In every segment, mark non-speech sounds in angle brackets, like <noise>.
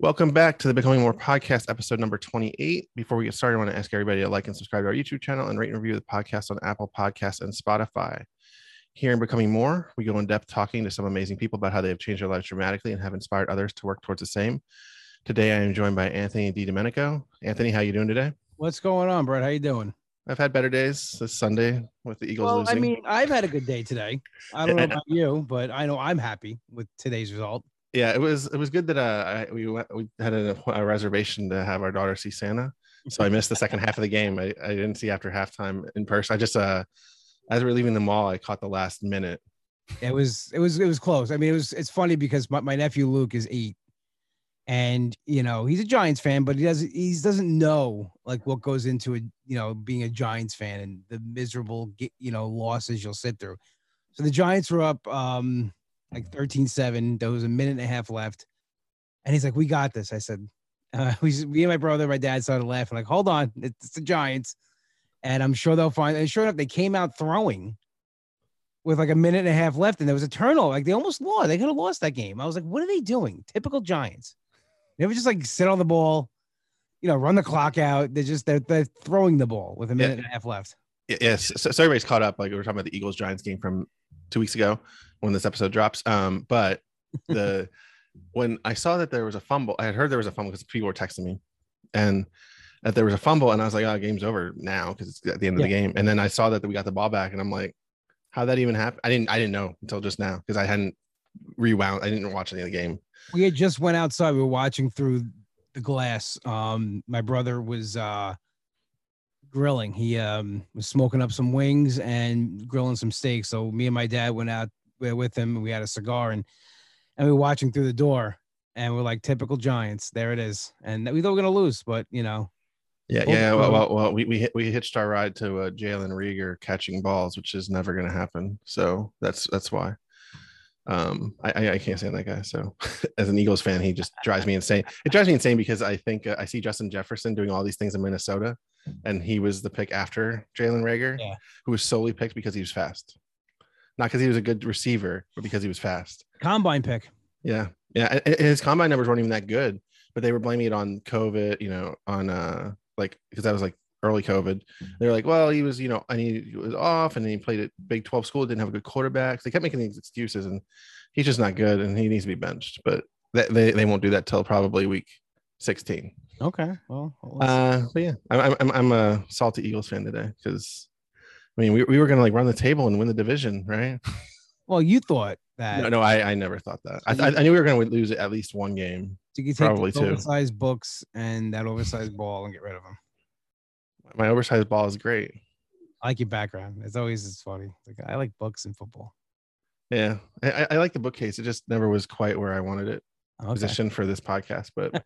Welcome back to the Becoming More podcast, episode number 28. Before we get started, I want to ask everybody to like and subscribe to our YouTube channel and rate and review the podcast on Apple Podcasts and Spotify. Here in Becoming More, we go in depth talking to some amazing people about how they have changed their lives dramatically and have inspired others to work towards the same. Today, I am joined by Anthony DiDomenico. Anthony, how you doing today? What's going on, Brett? How you doing? I've had better days this Sunday with the Eagles well, losing. I mean, I've had a good day today. I don't know <laughs> about you, but I know I'm happy with today's result. Yeah, it was it was good that uh I, we went, we had a, a reservation to have our daughter see Santa, so I <laughs> missed the second half of the game. I, I didn't see after halftime in person. I just uh as we we're leaving the mall, I caught the last minute. It was it was it was close. I mean, it was it's funny because my, my nephew Luke is eight, and you know he's a Giants fan, but he doesn't he doesn't know like what goes into a you know being a Giants fan and the miserable you know losses you'll sit through. So the Giants were up um like 13-7. There was a minute and a half left, and he's like, "We got this." I said, uh, <laughs> "We me and my brother, my dad started laughing like, hold on, it's the Giants." And I'm sure they'll find. And sure enough, they came out throwing with like a minute and a half left, and there was a turnover. Like they almost lost. They could have lost that game. I was like, what are they doing? Typical Giants. They would just like sit on the ball, you know, run the clock out. They're just they're, they're throwing the ball with a minute yeah. and a half left. Yes, so, so everybody's caught up. Like we were talking about the Eagles Giants game from two weeks ago when this episode drops. Um, but <laughs> the when I saw that there was a fumble, I had heard there was a fumble because people were texting me, and that there was a fumble, and I was like, "Oh, game's over now" because it's at the end of yeah. the game. And then I saw that we got the ball back, and I'm like, "How that even happen?" I didn't I didn't know until just now because I hadn't rewound. I didn't watch any of the game. We had just went outside. We were watching through the glass. Um, my brother was uh grilling. He um was smoking up some wings and grilling some steaks. So me and my dad went out with him. And we had a cigar and and we were watching through the door. And we're like typical Giants. There it is. And we thought we are gonna lose, but you know. Yeah, yeah. Well, well, well we we we hitched our ride to uh, Jalen Reagor catching balls, which is never gonna happen. So that's that's why. Um, I, I can't stand that guy. So, <laughs> as an Eagles fan, he just drives me insane. It drives me insane because I think uh, I see Justin Jefferson doing all these things in Minnesota, and he was the pick after Jalen Reagor, yeah. who was solely picked because he was fast, not because he was a good receiver, but because he was fast. Combine pick. Yeah, yeah. And his combine numbers weren't even that good, but they were blaming it on COVID. You know, on uh, like because that was like early COVID. They're like, well, he was, you know, and he was off and he played at Big 12 school, didn't have a good quarterback. So They kept making these excuses and he's just not good and he needs to be benched. But they, they won't do that till probably week 16. Okay. Well, uh, but yeah, I'm, I'm, I'm a salty Eagles fan today because I mean, we, we were going to like run the table and win the division, right? Well, you thought that. No, no I, I never thought that. I, I, I knew we were going to lose at least one game. So you take probably two oversized books and that oversized ball and get rid of them my oversized ball is great. I like your background. It's always it's funny. Like I like books and football. Yeah, I, I like the bookcase. It just never was quite where I wanted it okay. positioned for this podcast. But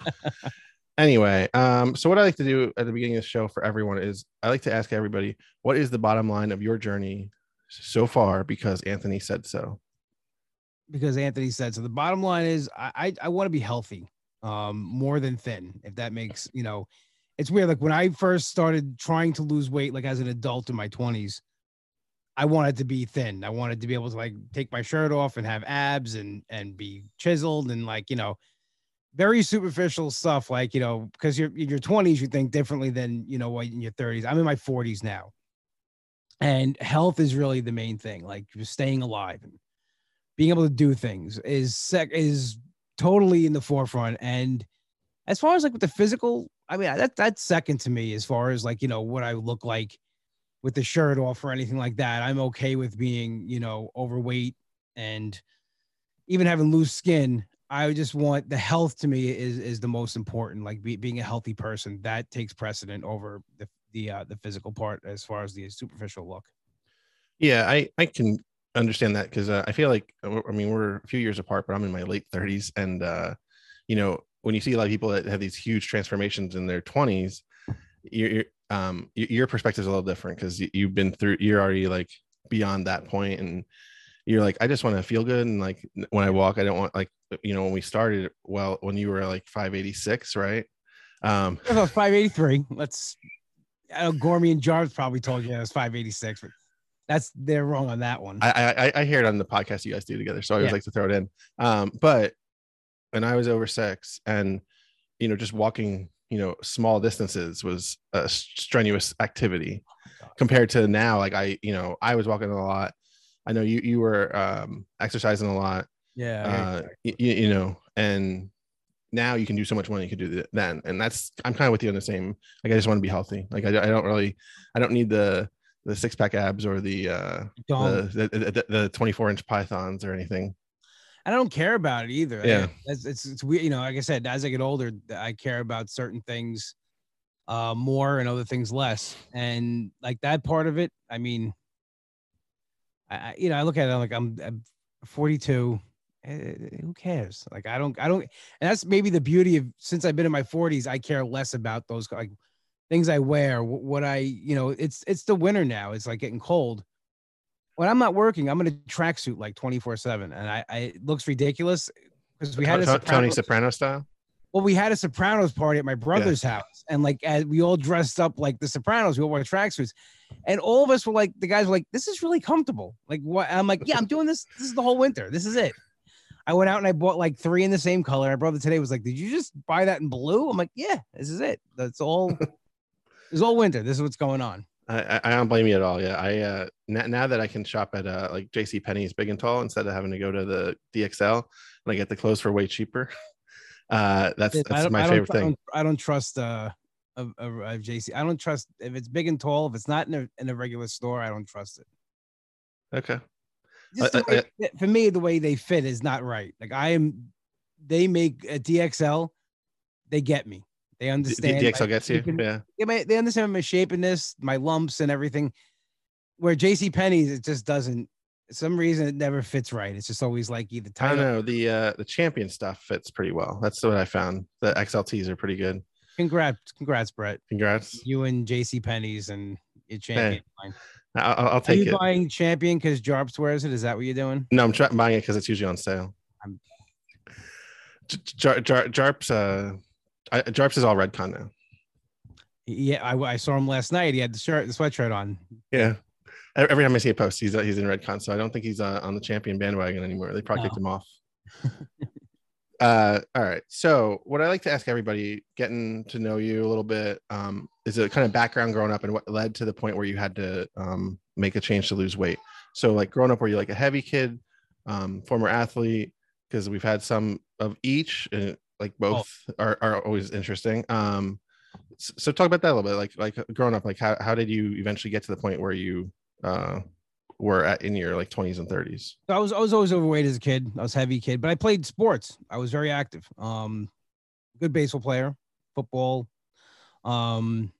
<laughs> anyway, um, so what I like to do at the beginning of the show for everyone is I like to ask everybody, what is the bottom line of your journey so far? Because Anthony said so. Because Anthony said so. The bottom line is I I, I want to be healthy, um, more than thin. If that makes you know it's weird. Like when I first started trying to lose weight, like as an adult in my 20s, I wanted to be thin. I wanted to be able to like take my shirt off and have abs and and be chiseled and like, you know, very superficial stuff. Like, you know, because you're in your 20s, you think differently than you know what in your 30s. I'm in my 40s now. And health is really the main thing, like just staying alive and being able to do things is sec is totally in the forefront. And as far as like with the physical I mean, that that's second to me as far as like you know what I look like with the shirt off or anything like that. I'm okay with being you know overweight and even having loose skin. I just want the health to me is is the most important. Like be, being a healthy person that takes precedent over the the uh, the physical part as far as the superficial look. Yeah, I I can understand that because uh, I feel like I mean we're a few years apart, but I'm in my late 30s, and uh, you know when you see a lot of people that have these huge transformations in their 20s your um your perspective is a little different because you've been through you're already like beyond that point and you're like i just want to feel good and like when i walk i don't want like you know when we started well when you were like 586 right? Um <laughs> 583 let's I know Gormy and Jarvis probably told you it was 586 but that's they're wrong on that one. I, I i hear it on the podcast you guys do together so i always yeah. like to throw it in. Um but and I was over six, and you know, just walking, you know, small distances was a strenuous activity compared to now. Like I, you know, I was walking a lot. I know you you were um, exercising a lot. Yeah. Uh, you, you know, and now you can do so much more than you could do then. And that's I'm kind of with you on the same. Like I just want to be healthy. Like I, I don't really I don't need the the six pack abs or the uh the, the, the, the 24 inch pythons or anything. I don't care about it either. Yeah, it's, it's it's weird. You know, like I said, as I get older, I care about certain things uh more and other things less. And like that part of it, I mean, I you know I look at it I'm like I'm, I'm 42. Eh, who cares? Like I don't I don't. And that's maybe the beauty of since I've been in my 40s, I care less about those like things I wear, what I you know. It's it's the winter now. It's like getting cold when I'm not working, I'm in a tracksuit like 24 seven, and I, I it looks ridiculous because we had a Sopranos, Tony Soprano style. Well, we had a Sopranos party at my brother's yeah. house, and like as we all dressed up like the Sopranos, we all wore tracksuits, and all of us were like, the guys were like, "This is really comfortable." Like what? I'm like, "Yeah, I'm doing this. This is the whole winter. This is it." I went out and I bought like three in the same color. My brother today was like, "Did you just buy that in blue?" I'm like, "Yeah, this is it. That's all. <laughs> it's all winter. This is what's going on." I, I don't blame you at all. Yeah, I uh, now, now that I can shop at uh, like J.C. Penney's big and tall instead of having to go to the DXL and I get the clothes for way cheaper. <laughs> Uh, that's that's my favorite I thing. I don't trust uh, a, a JC. I don't trust if it's big and tall. If it's not in a in a regular store, I don't trust it. Okay. Just uh, way, for me, the way they fit is not right. Like I am, they make a DXL, they get me. They understand. The, DXL gets you. Yeah. yeah. They understand my shapiness, my lumps, and everything. Where JC Penney's, it just doesn't. some reason, it never fits right. It's just always like either. Time. I don't know. The uh the champion stuff fits pretty well. That's what I found. The XLTs are pretty good. Congrats, congrats, Brett. Congrats. You and JC Penney's and your champion. Hey, I'll, I'll take are you it. buying champion because Jarps wears it? Is that what you're doing? No, I'm try- buying it because it's usually on sale. I'm... Jar, Jar, Jarps, uh, I, Jarps is all Redcon now. Yeah, I, I saw him last night. He had the shirt, the sweatshirt on. Yeah. Every time I see a post, he's uh, he's in Redcon, so I don't think he's uh, on the champion bandwagon anymore. They probably no. kicked him off. <laughs> uh, all right. So, what I like to ask everybody, getting to know you a little bit, um, is a kind of background growing up and what led to the point where you had to um, make a change to lose weight. So, like growing up, were you like a heavy kid, um, former athlete? Because we've had some of each, and like both oh. are, are always interesting. Um so talk about that a little bit like like growing up like how, how did you eventually get to the point where you uh were at in your like 20s and 30s i was i was always overweight as a kid. I was heavy kid but i played sports. I was very active. Um good baseball player football. Um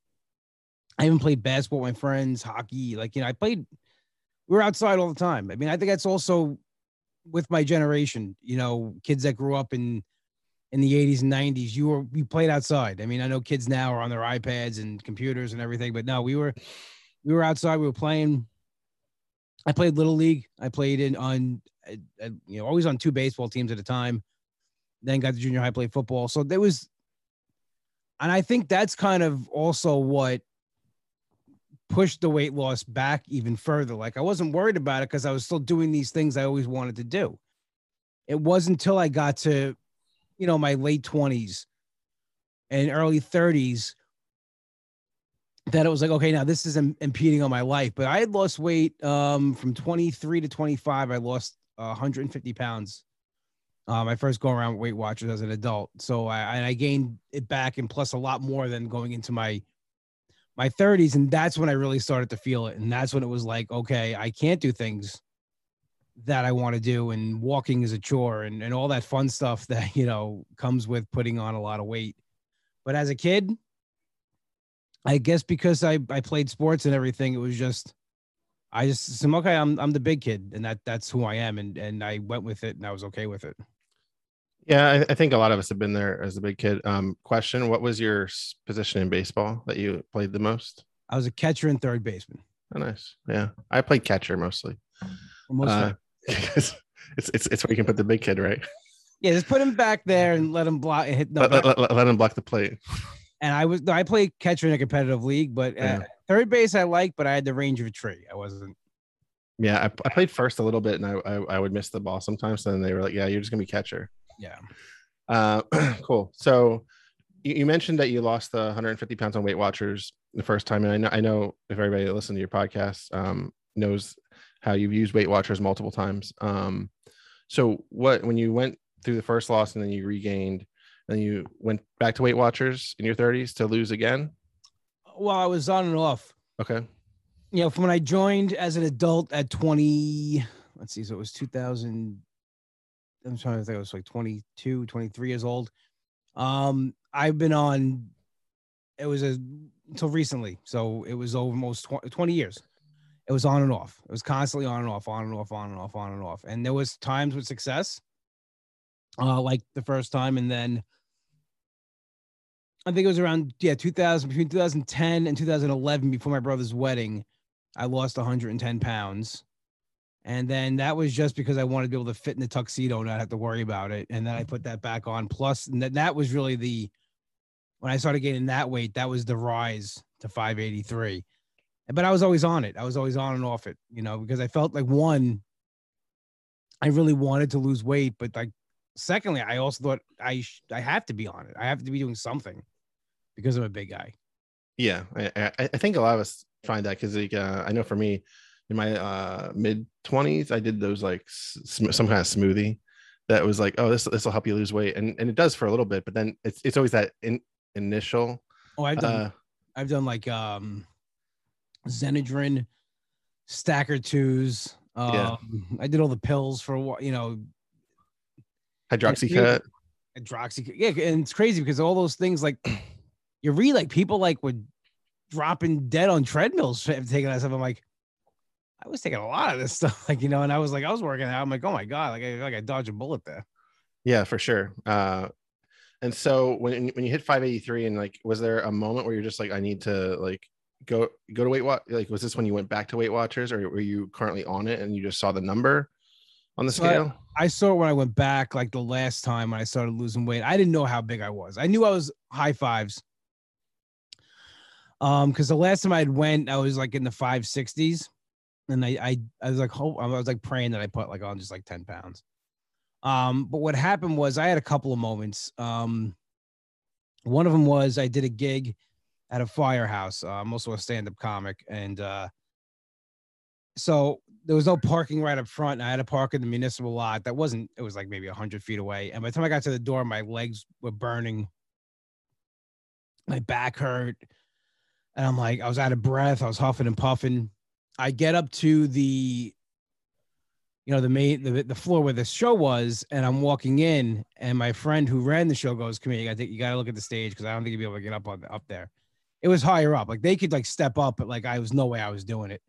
i even played basketball with my friends hockey like you know i played we were outside all the time. I mean i think that's also with my generation you know kids that grew up in in the 80s and 90s you were you played outside. I mean i know kids now are on their ipads and computers and everything but no we were we were outside we were playing. I played little league. I played in on uh, uh, you know always on two baseball teams at a time. Then got to junior high play football. So there was and i think that's kind of also what pushed the weight loss back even further. Like i wasn't worried about it because i was still doing these things i always wanted to do. It wasn't until i got to you know, my late 20s and early 30s that it was like, okay, now this is impeding on my life. But I had lost weight um, from 23 to 25. I lost uh, 150 pounds. Uh, my first go around Weight Watchers as an adult. So I, I gained it back and plus a lot more than going into my my 30s. And that's when I really started to feel it. And that's when it was like, okay, I can't do things that I want to do and walking is a chore and, and all that fun stuff <laughs> that, you know, comes with putting on a lot of weight. But as a kid, I guess because I, I played sports and everything, it was just, I just said, okay, I'm, I'm the big kid and that that's who I am. And, and I went with it and I was okay with it. Yeah. I, I think a lot of us have been there as a big kid. Um, question, what was your position in baseball that you played the most? I was a catcher and third baseman. Oh, nice. Yeah. I played catcher mostly. Most uh, <laughs> it's it's it's where you can put the big kid, right? Yeah, just put him back there and let him block. Hit no, let, let, let, let, him block the plate. And I was I played catcher in a competitive league, but uh, yeah. third base I like, but I had the range of a tree. I wasn't. Yeah, I, I played first a little bit, and I, I, I would miss the ball sometimes. And then they were like, "Yeah, you're just gonna be catcher." Yeah. Uh, <clears throat> cool. So, you, you mentioned that you lost the 150 pounds on Weight Watchers the first time, and I know I know if everybody that listens to your podcast um, knows how you've used Weight Watchers multiple times. Um, so what when you went through the first loss and then you regained, and you went back to Weight Watchers in your 30s to lose again? Well, I was on and off. Okay. You know, from when I joined as an adult at 20, let's see, so it was 2000. I'm trying to think, I was like 22, 23 years old. Um, I've been on, it was a, until recently. So it was almost 20 years. It was on and off. It was constantly on and off, on and off, on and off, on and off. And there was times with success, uh, like the first time. And then I think it was around, yeah, 2000, between 2010 and 2011, before my brother's wedding, I lost 110 pounds. And then that was just because I wanted to be able to fit in the tuxedo and not have to worry about it. And then I put that back on. Plus, that, that was really the, when I started gaining that weight, that was the rise to 583. But I was always on it. I was always on and off it, you know, because I felt like one, I really wanted to lose weight. But like, secondly, I also thought I, sh- I have to be on it. I have to be doing something because I'm a big guy. Yeah. I, I, think a lot of us find that because like, uh, I know for me, in my uh, mid 20s i did those like sm- some kind of smoothie that was like oh this this will help you lose weight and and it does for a little bit but then it's it's always that in, initial oh i've done uh, i've done like um Xenadrine, stacker twos um yeah. i did all the pills for what you know hydroxycut hydroxy yeah and it's crazy because all those things like <clears throat> you read like people like would dropping dead on treadmills taking that stuff i'm like I was taking a lot of this <laughs> stuff, like you know, and I was like, I was working out. I'm like, oh my god, like I like I dodged a bullet there. Yeah, for sure. Uh, and so when when you hit 583, and like, was there a moment where you're just like, I need to like go go to Weight Watch? Like, was this when you went back to Weight Watchers, or were you currently on it and you just saw the number on the scale? I, I saw it when I went back, like the last time when I started losing weight. I didn't know how big I was. I knew I was high fives. Um, because the last time I went, I was like in the 560s and I, I, I was like, hope I was like praying that I put like on just like 10 pounds. Um, but what happened was I had a couple of moments. Um, one of them was I did a gig at a firehouse. Uh, I'm also a stand-up comic, and uh, so there was no parking right up front. I had to park in the municipal lot. That wasn't. It was like maybe hundred feet away. And by the time I got to the door, my legs were burning. My back hurt, and I'm like, I was out of breath. I was huffing and puffing. I get up to the you know the main the, the floor where the show was and i'm walking in and my friend who ran the show goes come here you gotta, you gotta look at the stage because i don't think you'll be able to get up on up there it was higher up like they could like step up but like i was no way i was doing it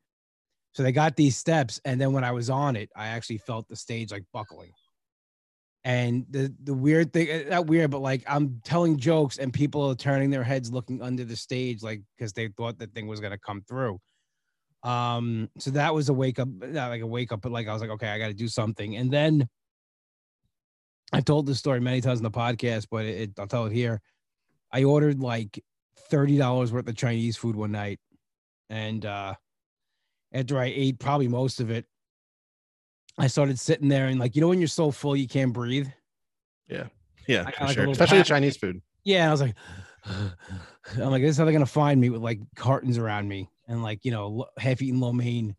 so they got these steps and then when i was on it i actually felt the stage like buckling and the the weird thing eh, not weird but like i'm telling jokes and people are turning their heads looking under the stage like because they thought the thing was to come through um, so that was a wake up, not like a wake up, but like I was like, okay, I got to do something. And then I've told this story many times in the podcast, but it, I'll tell it here. I ordered like thirty dollars worth of Chinese food one night, and uh, after I ate probably most of it, I started sitting there and like you know when you're so full you can't breathe. Yeah, yeah, for like sure. Especially the Chinese food. Yeah, I was like, <sighs> I'm like, this is how they're gonna find me with like cartons around me and like you know half eaten lo mein.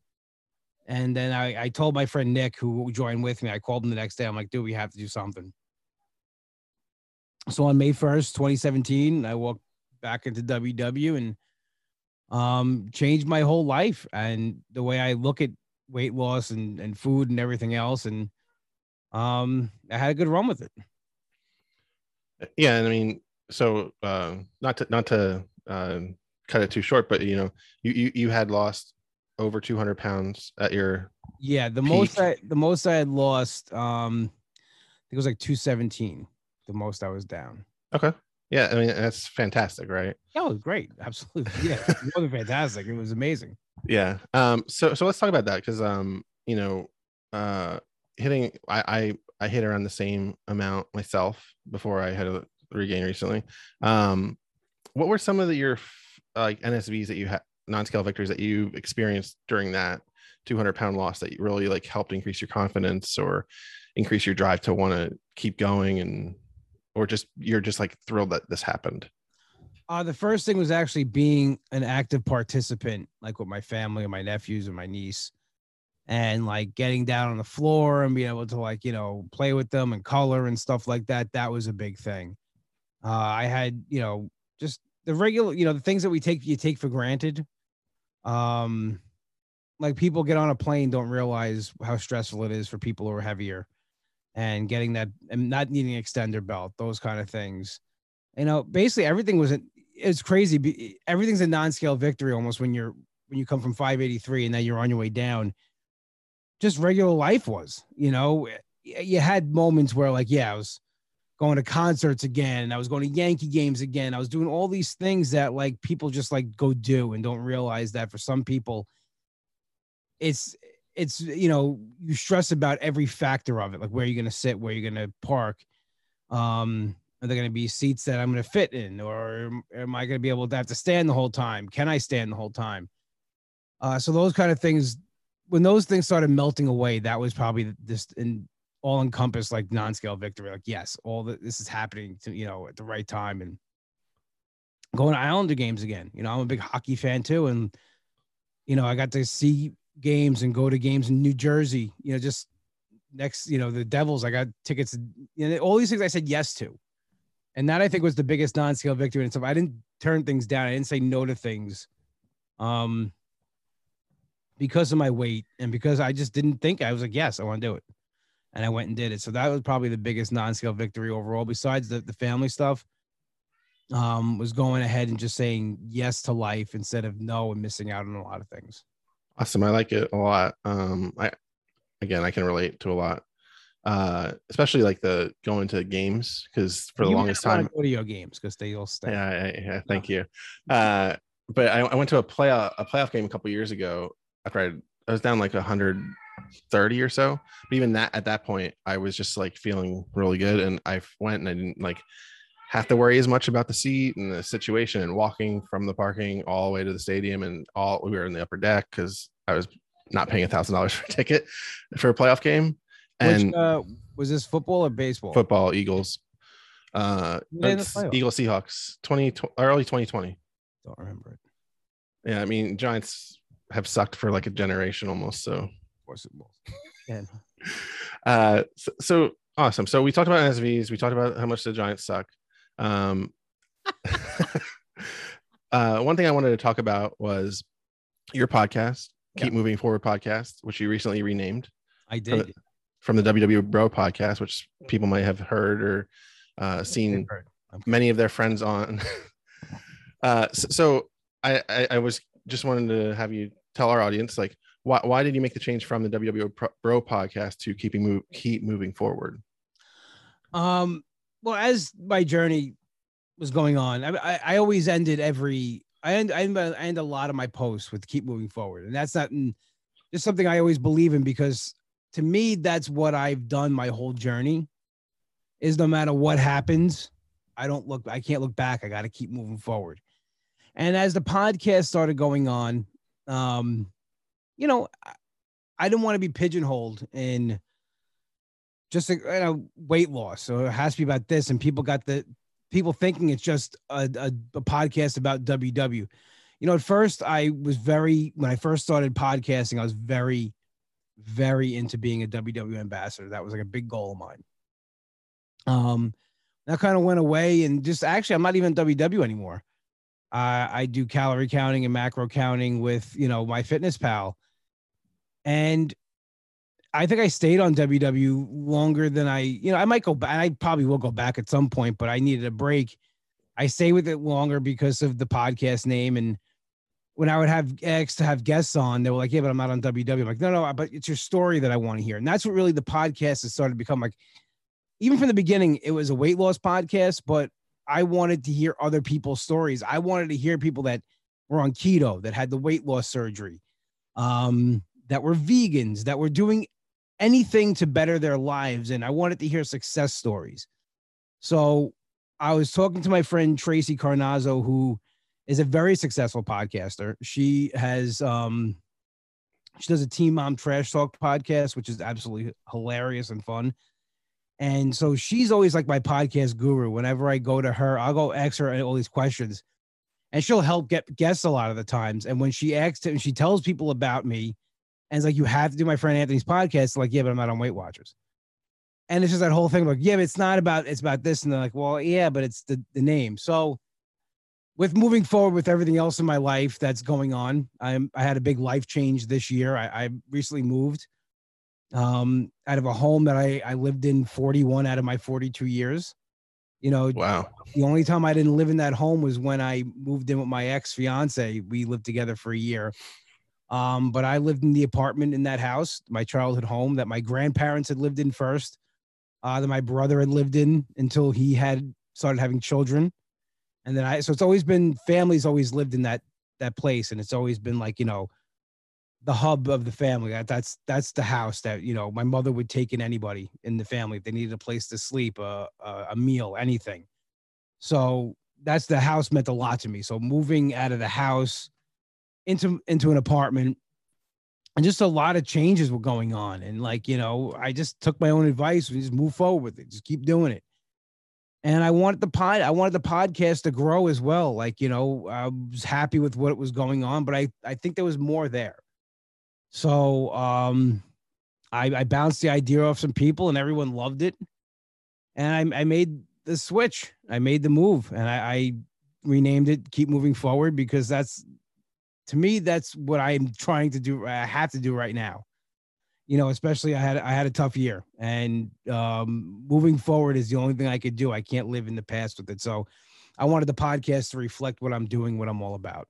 And then I, I told my friend Nick who joined with me. I called him the next day. I'm like, dude, we have to do something. So on May 1st, 2017, I walked back into WW and um changed my whole life and the way I look at weight loss and, and food and everything else. And um I had a good run with it. Yeah, and I mean, so uh not to not to uh cut it too short, but you know, you you, you had lost over 200 pounds at your yeah the peak. most I the most I had lost um I think it was like 217 the most I was down. Okay. Yeah, I mean that's fantastic, right? Yeah, it was great. <laughs> Absolutely. Yeah, it was fantastic. It was amazing. Yeah. Um so so let's talk about that because um you know uh hitting I, I I hit around the same amount myself before I had a regain recently. Um what were some of the, your like NSVs that you had non-scale victories that you experienced during that 200 pound loss that really like helped increase your confidence or increase your drive to want to keep going and or just you're just like thrilled that this happened? Uh, the first thing was actually being an active participant, like with my family and my nephews and my niece, and like getting down on the floor and being able to like you know play with them and color and stuff like that. That was a big thing. Uh, I had you know just the regular you know the things that we take you take for granted. Um, like people get on a plane don't realize how stressful it is for people who are heavier and getting that and not needing extender belt those kind of things. You know basically everything was it's crazy everything's a non-scale victory almost when you're when you come from 583 and then you're on your way down. Just regular life was you know? You had moments where like yeah i was going to concerts again i was going to yankee games again. I was doing all these things that like people just like go do and don't realize that for some people it's it's you know you stress about every factor of it like where you're going to sit where you're going to park um are there going to be seats that i'm going to fit in or am i going to be able to have to stand the whole time? Can i stand the whole time? Uh so those kind of things when those things started melting away that was probably this in all encompassed like non-scale victory like yes all that this is happening to you know at the right time and going to islander games again. You know i'm a big hockey fan too and you know i got to see games and go to games in New Jersey. You know, just next, you know, the Devils. I got tickets. You know, all these things I said yes to, and that I think was the biggest non-scale victory and stuff. I didn't turn things down. I didn't say no to things, um, because of my weight and because I just didn't think I was like, yes, I want to do it, and I went and did it. So that was probably the biggest non-scale victory overall. Besides the the family stuff, um, was going ahead and just saying yes to life instead of no and missing out on a lot of things. Awesome. I like it a lot. Um, I again, I can relate to a lot, uh, especially like the going to games because for the You longest time, your games because they all stay. yeah, I, yeah, thank you. Uh, but I, I went to a playoff a playoff game a couple years ago after I, I was down like 130 or so. But even that at that point, I was just like feeling really good, and I went and I didn't like have to worry as much about the seat and the situation and walking from the parking all the way to the stadium and all we were in the upper deck because I was not paying a thousand dollars <laughs> for a ticket for a playoff game and Which, uh, was this football or baseball? football Eagles. Uh, Who they in the it's playoffs? Eagles Seahawks 20 early 2020. Don't remember it. Yeah, I mean Giants have sucked for like a generation almost. So Of course it was. <laughs> Uh so, so awesome so we talked about svs we talked about how much the giants suck um <laughs> uh one thing i wanted to talk about was your podcast keep moving forward podcast which you recently renamed. I from the, did. from the ww bro podcast which people might have heard or uh seen many of their friends on. <laughs> Uh so, so I, I i was just wanted to have you tell our audience like why, why did you make the change from the Pro- bro podcast to keeping move keep moving forward? Um, well, as my journey was going on, I, I, I always ended every I end I end, I end a lot of my posts with keep moving forward, and that's not mm, just something I always believe in because to me that's what I've done my whole journey. Is no matter what happens, I don't look I can't look back. I got to keep moving forward. And as the podcast started going on, um, you know, I, I didn't want to be pigeonholed in just a, you know, weight loss. So it has to be about this. And people got the people thinking it's just a, a, a podcast about WW. You know, at first I was very, when I first started podcasting, I was very, very into being a WW ambassador. That was like a big goal of mine. Um, that kind of went away and just actually, I'm not even WW anymore. Uh, I do calorie counting and macro counting with, you know, my fitness pal. And I think I stayed on WW longer than I, you know, I might go back. I probably will go back at some point, but I needed a break. I stay with it longer because of the podcast name. And when I would have X to have guests on, they were like, yeah, but I'm not on WW. I'm like, no, no, but it's your story that I want to hear. And that's what really the podcast has started to become like, even from the beginning, it was a weight loss podcast, but I wanted to hear other people's stories. I wanted to hear people that were on keto, that had the weight loss surgery, um, that were vegans, that were doing anything to better their lives. And I wanted to hear success stories. So I was talking to my friend Tracy Carnazzo, who is a very successful podcaster. She has um she does a Team Mom Trash Talk podcast, which is absolutely hilarious and fun. And so she's always like my podcast guru. Whenever I go to her, I'll go ask her all these questions and she'll help get guests a lot of the times. And when she asks and she tells people about me, and it's like, you have to do my friend Anthony's podcast, like, yeah, but I'm not on Weight Watchers. And it's just that whole thing like, yeah, but it's not about it's about this. And they're like, well, yeah, but it's the, the name. So with moving forward with everything else in my life that's going on, I'm I had a big life change this year. I, I recently moved um, out of a home that I, I lived in 41 out of my 42 years. You know, wow. The only time I didn't live in that home was when I moved in with my ex fiance. We lived together for a year. Um, but I lived in the apartment in that house, my childhood home that my grandparents had lived in first, uh, that my brother had lived in until he had started having children. And then I, so it's always been families always lived in that that place, and it's always been like you know, the hub of the family. That that's that's the house that you know my mother would take in anybody in the family if they needed a place to sleep, a a, a meal, anything. So that's the house meant a lot to me. So moving out of the house into into an apartment. And just a lot of changes were going on. And like you know i just took my own advice. And just move forward with it. Just keep doing it. And i wanted the pod i wanted the podcast to grow as well. Like you know i was happy with what was going on but i i think there was more there. So um, I, I bounced the idea off some people and everyone loved it. And I, I made the switch. I made the move. And I, I renamed it Keep Moving Forward because that's to me, that's what I'm trying to do. I have to do right now. You know, especially I had I had a tough year, and um, moving forward is the only thing I could do. I can't live in the past with it. So, I wanted the podcast to reflect what I'm doing, what I'm all about.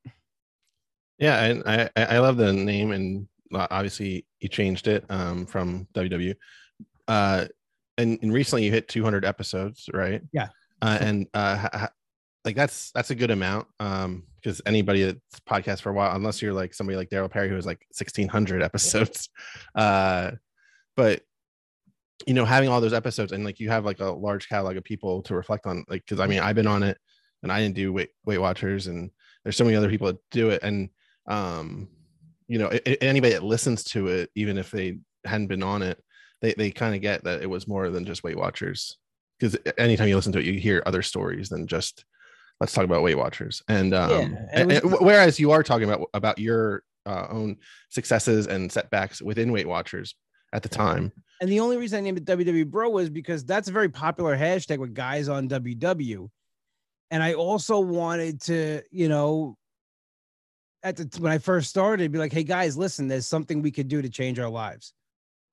Yeah, and I I love the name, and obviously you changed it um, from WW. Uh, and, and recently you hit 200 episodes, right? Yeah. Uh, and uh, like that's that's a good amount um because anybody that's podcast for a while unless you're like somebody like daryl perry who has like 1600 episodes <laughs> uh but you know having all those episodes and like you have like a large catalog of people to reflect on like because i mean i've been on it and i didn't do weight weight watchers and there's so many other people that do it and um you know it, anybody that listens to it even if they hadn't been on it they, they kind of get that it was more than just weight watchers because anytime you listen to it you hear other stories than just let's talk about weight watchers and um yeah, and, was- and, whereas you are talking about about your uh, own successes and setbacks within weight watchers at the time and the only reason i named it ww bro was because that's a very popular hashtag with guys on ww and i also wanted to you know at the when I first started, be like, hey guys, listen, there's something we could do to change our lives,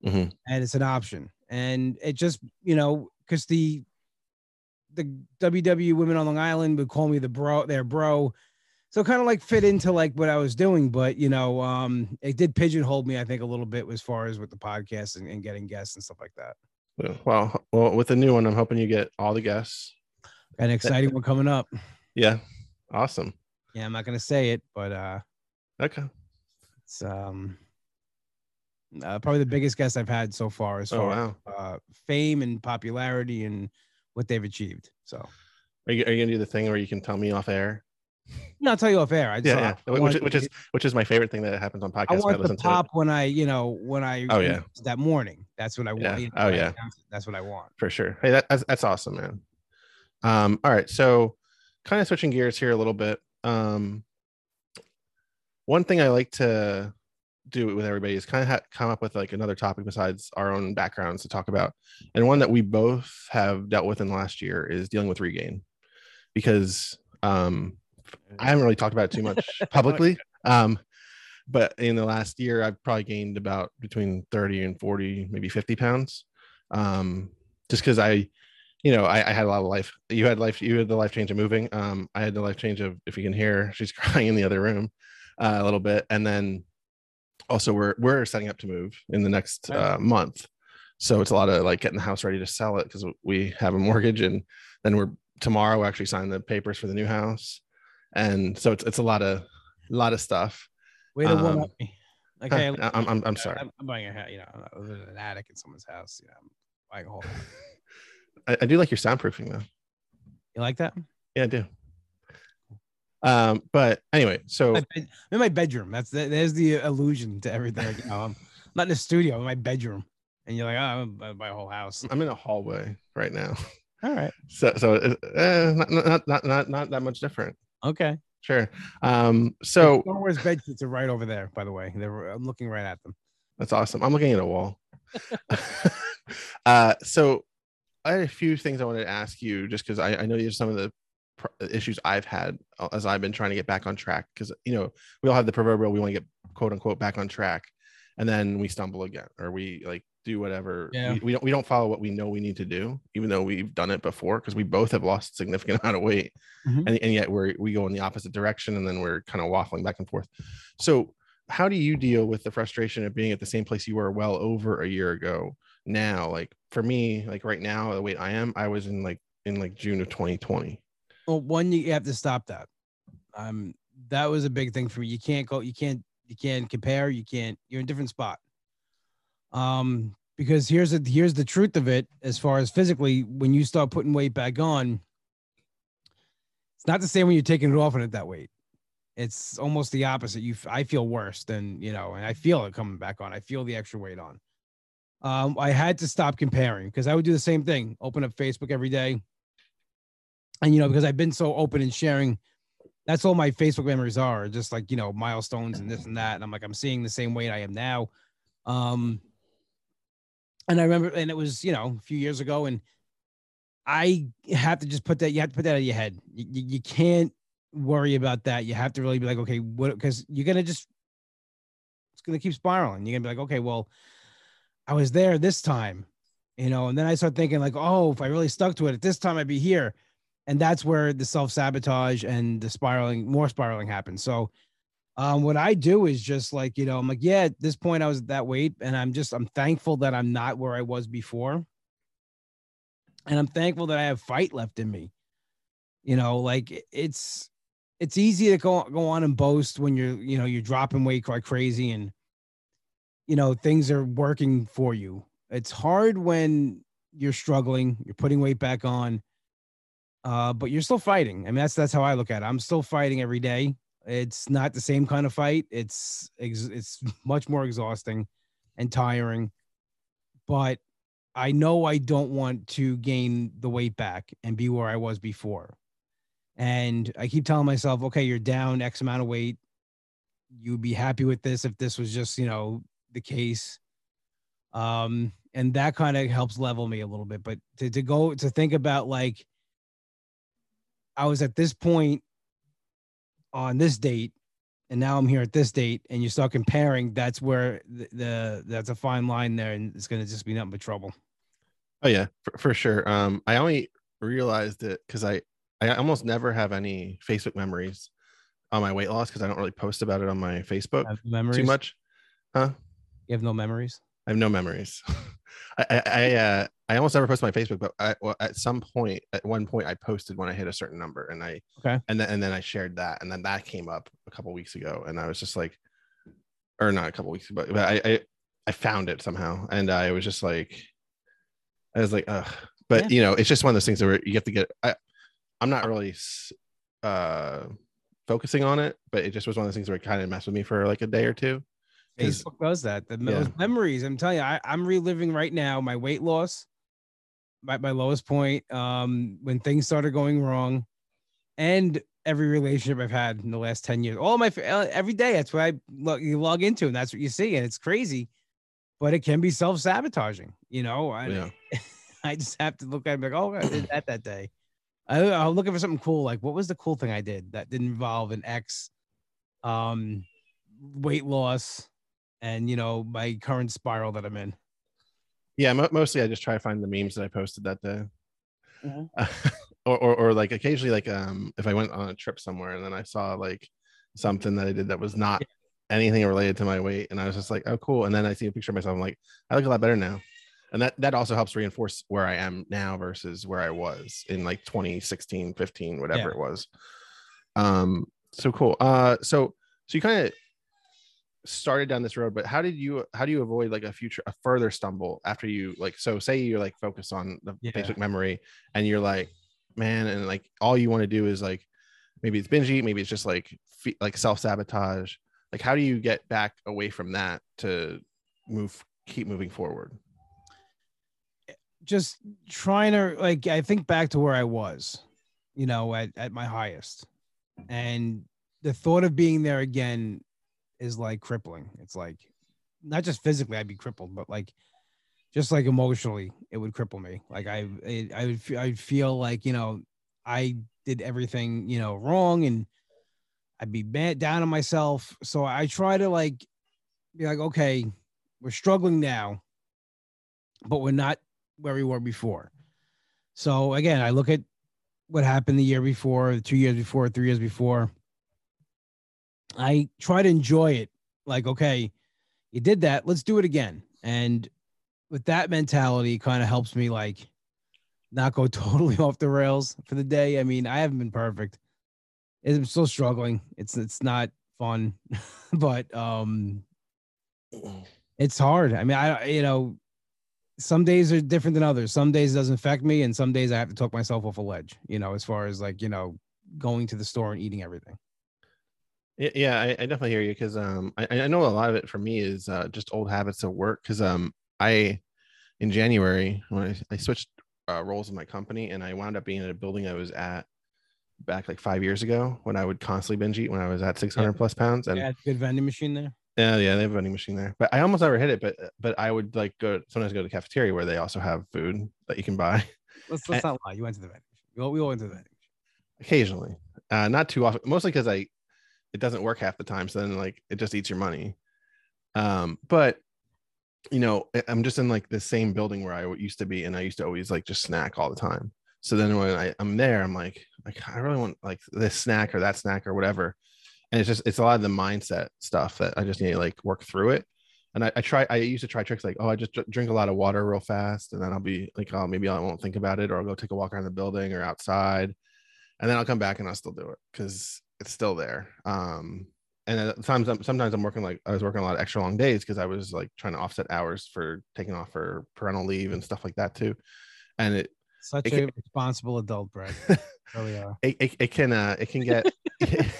mm-hmm. and it's an option. And it just you know because the the WW women on Long Island would call me the bro, their bro. So kind of like fit into like what I was doing, but you know, um, it did pigeonhole me, I think, a little bit as far as with the podcast and, and getting guests and stuff like that. Well, well, with the new one, I'm hoping you get all the guests. An exciting one coming up. Yeah, awesome. Yeah, I'm not gonna say it, but uh okay. It's um uh, probably the biggest guest I've had so far as oh, far wow. uh, fame and popularity and what they've achieved. So, are you, are you gonna do the thing where you can tell me off air? No, I'll tell you off air. I just, yeah, yeah. which, which is which is my favorite thing that happens on podcasts. I want the pop when I, you know, when I oh yeah that morning. That's what I want. Yeah. You know, oh yeah, that's what I want for sure. Hey, that, that's that's awesome, man. Um, all right, so kind of switching gears here a little bit um one thing i like to do it with everybody is kind of ha- come up with like another topic besides our own backgrounds to talk about and one that we both have dealt with in the last year is dealing with regain because um i haven't really talked about it too much <laughs> publicly um but in the last year i've probably gained about between 30 and 40 maybe 50 pounds um just because i you know, I, I, had a lot of life. You had life. You had the life change of moving. Um, I had the life change of if you can hear, she's <laughs> crying in the other room uh, a little bit, and then also we're we're setting up to move in the next uh, month. So it's a lot of like getting the house ready to sell it because we have a mortgage, and then we're tomorrow we actually sign the papers for the new house, and so it's it's a lot of a lot of stuff. Way to um, up me. <laughs> Okay, I'm, I'm I'm sorry. I'm buying a house you know an attic in someone's house. You know, I'm buying a whole. <laughs> I, I do like your soundproofing though. You like that? Yeah, I do. Um, but anyway, so I'm in my bedroom. That's the, there's the illusion to everything. Like, you know, I'm <laughs> not in the studio, in my bedroom. and you're like, oh, I'm a whole house. I'm in a hallway right now. <laughs> All right. So so uh, not, not not not not that much different. Okay. Sure. Um. So Star Wars bed sheets are right over there. By the way, they're I'm looking right at them. that's awesome. I'm looking at a wall. <laughs> uh. So I had a few things I wanted to ask you, just because I, I know these are some of the issues I've had uh, as I've been trying to get back on track. Because you know we all have the proverbial we want to get quote unquote back on track, and then we stumble again, or we like do whatever. Yeah. We, we don't we don't follow what we know we need to do, even though we've done it before. Because we both have lost significant <laughs> amount of weight, Mhm. and, and yet we're we go in the opposite direction, and then we're kind of waffling back and forth. So how do you deal with the frustration of being at the same place you were well over a year ago now like for me like right now the weight i am i was in like in like june of 2020 Well, one, you have to stop that. Um, that was a big thing for me. You can't go. You can't. You can't compare. You can't. You're in a different spot. Um, because here's the here's the truth of it. As far as physically, when you start putting weight back on, it's not the same when you're taking it off and at that weight. It's almost the opposite. You, I feel worse than you know, and I feel it coming back on. I feel the extra weight on. Um, I had to stop comparing because I would do the same thing. Open up Facebook every day and you know because i've been so open and sharing that's all my facebook memories are just like you know milestones and this and that. And i'm like i'm seeing the same weight i am now. Um and i remember and it was you know a few years ago and i have to just put that you have to put that in your head. You, you, you can't worry about that. You have to really be like okay what because you're gonna just it's gonna keep spiraling. You're gonna be like okay well i was there this time you know and then i start thinking like oh if i really stuck to it at this time i'd be here and that's where the self sabotage and the spiraling, more spiraling happens. So, um, what I do is just like you know, I'm like, yeah, at this point I was at that weight, and I'm just I'm thankful that I'm not where I was before, and I'm thankful that I have fight left in me. You know, like it's it's easy to go go on and boast when you're you know you're dropping weight like crazy and you know things are working for you. It's hard when you're struggling, you're putting weight back on uh, but you're still fighting. I mean, that's that's how I look at it. I'm still fighting every day. It's not the same kind of fight. It's it's <laughs> much more exhausting and tiring. But I know I don't want to gain the weight back and be where I was before. And I keep telling myself, okay, you're down X amount of weight. You'd be happy with this if this was just, you know, the case. Um, and that kind of helps level me a little bit. But to, to go to think about like I was at this point on this date, and now I'm here at this date, and you start comparing. That's where the, the that's a fine line there, and it's gonna just be nothing but trouble. oh yeah for, for sure um i only realized it because i i almost never have any facebook memories on my weight loss because i don't really post about it on my facebook memories? too much huh You have no memories. I have no memories. <laughs> I I uh, I almost never post my Facebook, but I, well, at some point, at one point, I posted when I hit a certain number, and I Okay. and then and then I shared that, and then that came up a couple weeks ago, and I was just like, or not a couple weeks, but, but I, I I found it somehow, and I was just like, I was like, ugh. But Yeah. you know, it's just one of those things where you have to get. I I'm not really uh focusing on it, but it just was one of those things where it kind of messed with me for like a day or two. Facebook does that. The, Yeah. Memories. I'm telling you, I, I'm reliving right now my weight loss, my, my lowest point, um, when things started going wrong, and every relationship I've had in the last 10 years. All my uh, every day, that's what I log, you log into, and that's what you see, and it's crazy, but it can be self-sabotaging, you know. I, Yeah. <laughs> I just have to look at it like, oh, I did that that day. I, I'm looking for something cool. Like, what was the cool thing I did that didn't involve an X, um, weight loss, and you know my current spiral that I'm in. Yeah, mo- mostly I just try to find the memes that I posted that day. Mhm. <laughs> or, or or like occasionally like um if I went on a trip somewhere and then I saw like something that I did that was not anything related to my weight and I was just like, oh cool. And then I see a picture of myself, I'm like, I look a lot better now. And that that also helps reinforce where I am now versus where I was in like 2016, 15, whatever Yeah. it was. Um so cool. Uh so so you kind of started down this road but how did you how do you avoid like a future a further stumble after you like so say you're like focused on the Yeah. facebook memory and you're like man and like all you want to do is like maybe it's binge eat maybe it's just like fe- like self-sabotage like how do you get back away from that to move keep moving forward eh, just trying to like I think back to where I was, you know, at, at my highest. And the thought of being there again is like crippling. It's like not just physically I'd be crippled, but like just like emotionally it would cripple me. Like I it, I would I'd feel like, you know, I did everything, you know, wrong and I'd be bent down on myself. So I try to like be like, okay, we're struggling now, but we're not where we were before. So again, I look at what happened the year before, two years before, three years before. I try to enjoy it. Like, okay, you did that. Let's do it again. And with that mentality, kind of helps me like not go <laughs> totally off the rails for the day. I mean, I haven't been perfect. I'm still struggling. It's it's not fun, <laughs> but um, it's hard. I mean, I you know, some days are different than others. Some days it doesn't affect me, and some days I have to talk myself off a ledge. You know, as far as like you know, going to the store and eating everything. Yeah, I, I definitely hear you because um, I, I know a lot of it for me is uh, just old habits of work. Because um, I in January when I, I switched uh, roles in my company, and I wound up being in a building I was at back like five years ago when I would constantly binge eat when I was at 600 yeah. plus pounds. And yeah, good vending machine there. Yeah, yeah, they have a vending machine there. But I almost never hit it. But but I would like go sometimes go to the cafeteria where they also have food that you can buy. <laughs> Let's let's and, not lie. You went to the vending machine. We all, we all went to the vending machine. Occasionally, uh, not too often. Mostly because I it doesn't work half the time. So then like it just eats your money. Um, but you know, I'm just in like the same building where I used to be, and I used to always like just snack all the time. So then when I, I'm there, I'm like, like I really want like this snack or that snack or whatever. And it's just it's a lot of the mindset stuff that I just need to like work through it. And I, I try I used to try tricks like, oh, I just drink a lot of water real fast, and then I'll be like, oh, maybe I won't think about it, or I'll go take a walk around the building or outside, and then I'll come back and I'll still do it because it's still there. Um, and sometimes I'm, sometimes I'm working like I was working a lot of extra long days because I was like trying to offset hours for taking off for parental leave and stuff like that too. And it such it a can, responsible adult, Brad. really are. It, it, it, can uh it can get <laughs> <laughs> it,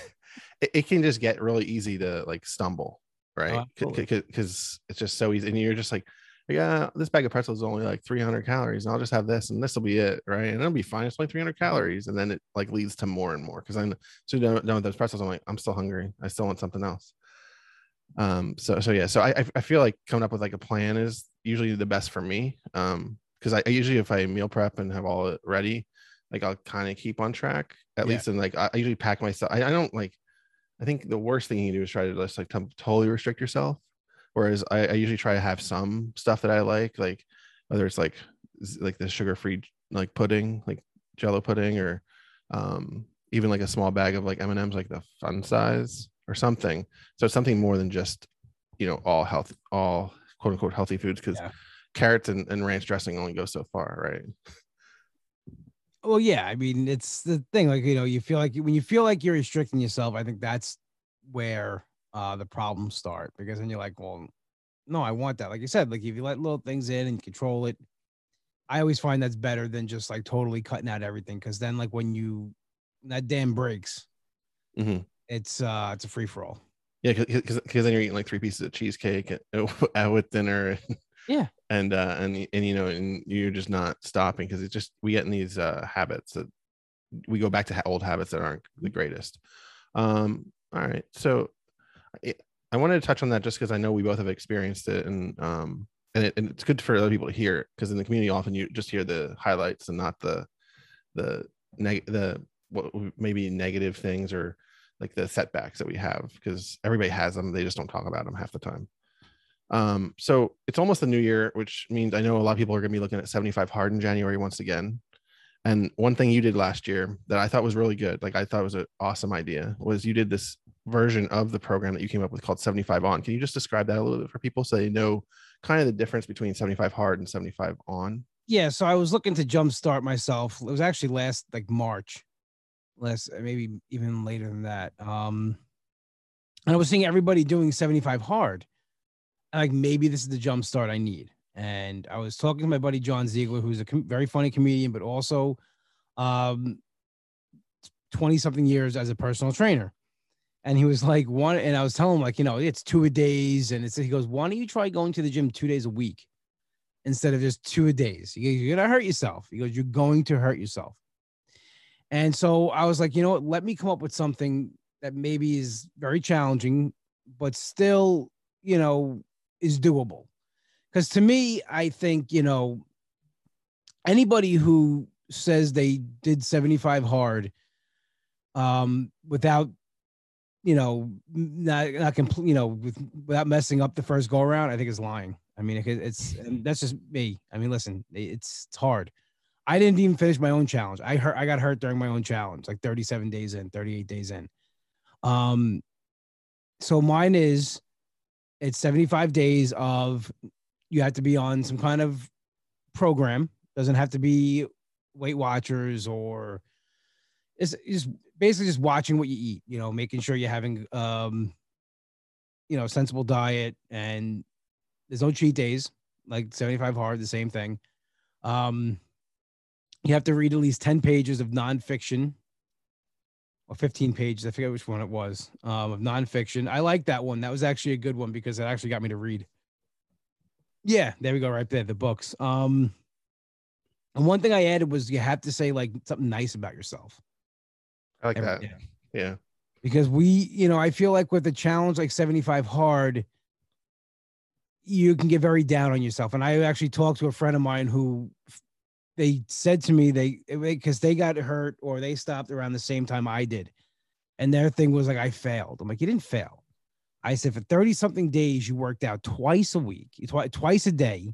it, can just get really easy to like stumble, right? Because oh, it's just so easy, and you're just like, yeah, this bag of pretzels is only like 300 calories, and I'll just have this, and this will be it, right? And it'll be fine. It's only 300 calories, and then it like leads to more and more. Because I'm so done, done with those pretzels, I'm like, I'm still hungry. I still want something else. Um. So so yeah. So I I feel like coming up with like a plan is usually the best for me. Um because I, I, usually if I meal prep and have all it ready, like I'll kind of keep on track at yeah. least. And like I, I usually pack myself. I, I, don't like. I think the worst thing you can do is try to just like t- totally restrict yourself. Whereas I, I usually try to have some stuff that I like, like whether it's like like the sugar free like pudding, like Jello pudding, or um, even like a small bag of like M and M's, like the fun size or something. So it's something more than just you know all health, all quote unquote healthy foods because. Yeah carrots and, and ranch dressing only go so far, right? Well, yeah. I mean, it's the thing. Like you know, you feel like when you feel like you're restricting yourself, I think that's where uh the problems start because then you're like, well, no, I want that. Like you said, like if you let little things in and control it, I always find that's better than just like totally cutting out everything. Because then, like when you that dam breaks, mm-hmm. it's uh it's a free for all. Yeah, because then you're eating like three pieces of cheesecake at, <laughs> with dinner. Yeah. And uh and and you know and you're just not stopping because it's just we get in these uh habits that we go back to old habits that aren't the greatest. Um all right. So I, wanted to touch on that just because I know we both have experienced it and um and, it, and it's good for other people to hear because in the community often you just hear the highlights and not the the neg the what maybe negative things or like the setbacks that we have because everybody has them they just don't talk about them half the time um, so it's almost the new year, which means I know a lot of people are going to be looking at 75 hard in January once again. And one thing you did last year that I thought was really good, like I thought was an awesome idea, was you did this version of the program that you came up with called 75 on. Can you just describe that a little bit for people so they know kind of the difference between 75 hard and 75 on? Yeah, so I was looking to jumpstart myself. It was actually last like March, less maybe even later than that. Um, and I was seeing everybody doing 75 hard like maybe this is the jumpstart I need. And I was talking to my buddy John Ziegler, who's a com- very funny comedian, but also um 20 something years as a personal trainer. And he was like, one, and I was telling him, like, you know, it's two a days. And it's, he goes, why don't you try going to the gym two days a week? instead of just two a days. You're gonna hurt yourself. He goes, You're going to hurt yourself. And so I was like, you know what? Let me come up with something that maybe is very challenging, but still, you know, is doable. Because to me, I think, you know, anybody who says they did 75 hard um without you know not not complete you know with without messing up the first go around i think is lying. I mean it, it's that's just me. I mean listen it's it's hard. I didn't even finish my own challenge. I hurt i got hurt during my own challenge like 37 days in 38 days in. Um so mine is it's 75 days of you have to be on some kind of program. Doesn't have to be Weight Watchers or it's just basically just watching what you eat, you know, making sure you're having um you know, sensible diet and there's no cheat days, like 75 hard, the same thing. Um you have to read at least 10 pages of nonfiction or 15 pages. I forget which one it was um, of nonfiction. I like that one. That was actually a good one because it actually got me to read. Yeah, there we go, right there, the books. Um, and one thing I added was you have to say like something nice about yourself. I like that. Yeah. yeah. Because we, you know, I feel like with a challenge like 75 hard, you can get very down on yourself. And I actually talked to a friend of mine who they said to me they eh, because they got hurt or they stopped around the same time I did. And their thing was like, I failed. I'm like, you didn't fail. I said, for 30 something days, you worked out twice a week, twi- twice a day.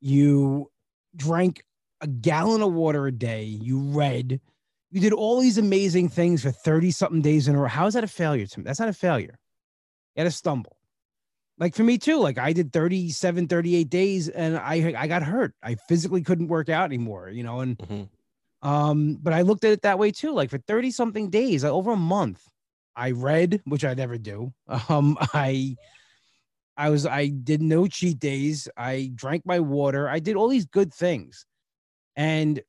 You drank a gallon of water a day. You read. You did all these amazing things for 30 something days in a row. How is that a failure to me? That's not a failure. You had a stumble. Like for me too, like I did 37, 38 days and I I got hurt. I physically couldn't work out anymore, you know, and mm-hmm. um, but I looked at it that way too. Like for 30 something days, like over a month, I read, which I never do. <laughs> Um, I I was I did no cheat days. I drank my water. I did all these good things. And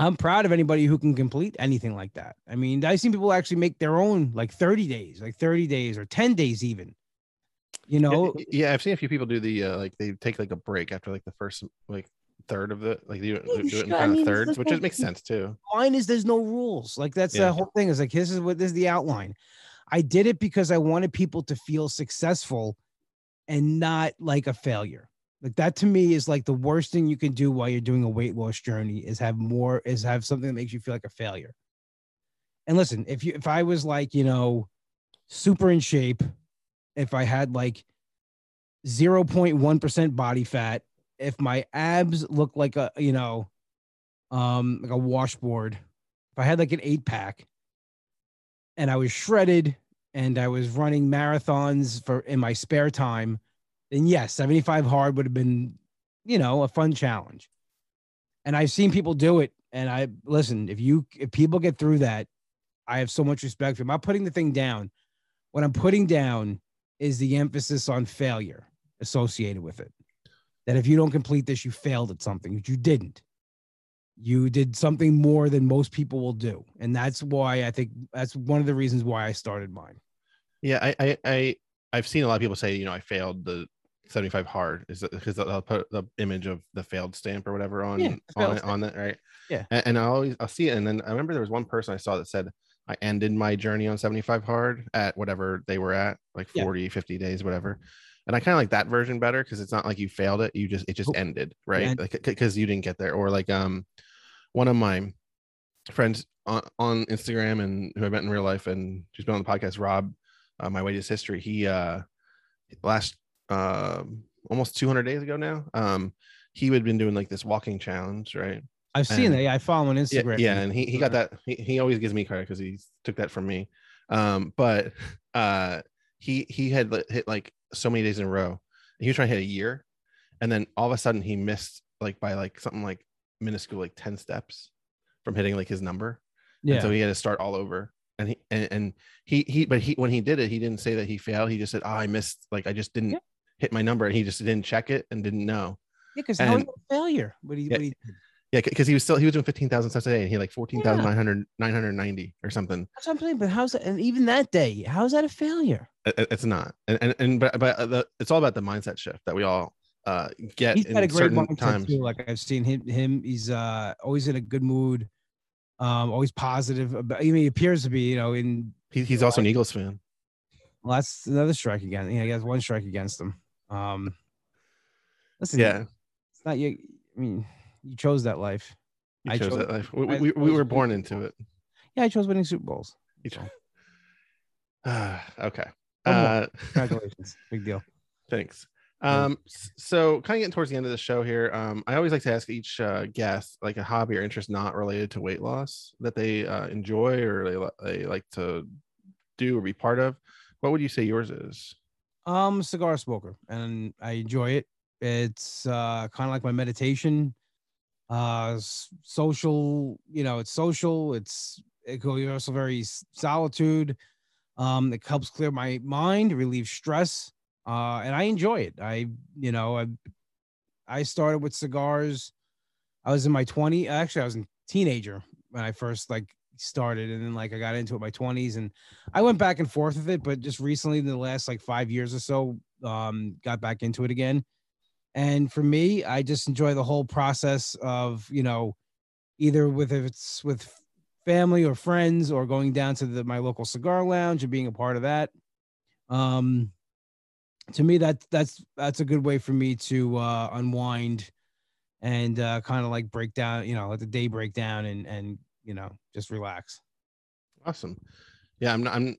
I'm proud of anybody who can complete anything like that. I mean, I've seen people actually make their own like 30 days, like 30 days or 10 days even. You know? Yeah, I've seen a few people do the uh, like they take like a break after like the first like third of the like you do, do it in kind of thirds, which just makes sense too. Mine is there's no rules. Like that's yeah. the whole thing. Is like this is what this is the outline. I did it because I wanted people to feel successful and not like a failure. Like that to me is like the worst thing you can do while you're doing a weight loss journey is have more is have something that makes you feel like a failure. And listen, if you if I was like, you know, super in shape, if I had like 0.1% body fat, if my abs look like a, you know, um like a washboard, if I had like an 8 pack and I was shredded and I was running marathons for in my spare time, then yes, 75 hard would have been, you know, a fun challenge. And I've seen people do it. And I listen, if you if people get through that, I have so much respect for them. I'm not putting the thing down. What I'm putting down is the emphasis on failure associated with it. That if you don't complete this, you failed at something, which you didn't. You did something more than most people will do. And that's why I think that's one of the reasons why I started mine. Yeah, I I, I I've seen a lot of people say, you know, I failed the 75 hard is because they'll put the image of the failed stamp or whatever on yeah, on it, on that right? Yeah. And, and, i always i'll see it and then i remember there was one person i saw that said i ended my journey on 75 hard at whatever they were at like 40 yeah. 50 days whatever. And i kind of like that version better because it's not like you failed it you just it just oh, ended right? yeah. like because you didn't get there. Or like um one of my friends on, on instagram and who i met in real life and she's been on the podcast rob uh, my weight is history he uh last uh, almost 200 days ago now. Um, he had been doing like this walking challenge, right? I've seen and, that. Yeah, I follow him on Instagram. Yeah, yeah and he, he got that. He, he always gives me credit because he took that from me. Um, but uh, he he had hit like so many days in a row. He was trying to hit a year, and then all of a sudden he missed like by like something like minuscule, like ten steps from hitting like his number. Yeah. And so he had to start all over and he and, and, he he but he when he did it he didn't say that he failed he just said oh i missed like i just didn't yeah hit my number and he just didn't check it and didn't know. Yeah, because how was a failure? What he, yeah, what he. Yeah, because he was still he was doing fifteen thousand steps a day and he had like 14,900 yeah. 990 or something. That's what I'm saying. But how's that? And even that day, how's that a failure? It, it's not. And and, and but but the, it's all about the mindset shift that we all uh get He's got a great mindset times. too. Like I've seen him. Him. He's uh always in a good mood. Um, always positive. About, I mean, he appears to be. You know, in He, he's also an Eagles fan. well, that's another strike again. Yeah, he has one strike against him. Um, listen, Yeah, it's not you. I mean, you chose that life. you I chose chose- that life. We, I we, we were born into it. Yeah, I chose winning Super Bowls. You chose- <sighs> Ah, okay. Uh, Congratulations, <laughs> big deal. Thanks. Um, so kind of getting towards the end of the show here. Um, I always like to ask each uh, guest like a hobby or interest not related to weight loss that they uh, enjoy or they, they like to do or be part of. What would you say yours is? Um, cigar smoker, and I enjoy it. It's uh kind of like my meditation. Uh, social. You know, it's social. It's it goes also very solitude. Um, it helps clear my mind, relieve stress. Uh, and I enjoy it. I, you know, I, I started with cigars. I was in my 20. Actually, I was a teenager when I first like started, and then like I got into it my 20s, and I went back and forth with it, but just recently, in the last like five years or so, um, got back into it again. And for me, I just enjoy the whole process of, you know, either with if it's with family or friends or going down to the my local cigar lounge and being a part of that. Um, to me, that that's that's a good way for me to uh, unwind and uh, kind of like break down, you know, let the day break down and and you know just relax. Awesome. Yeah, I'm not, I'm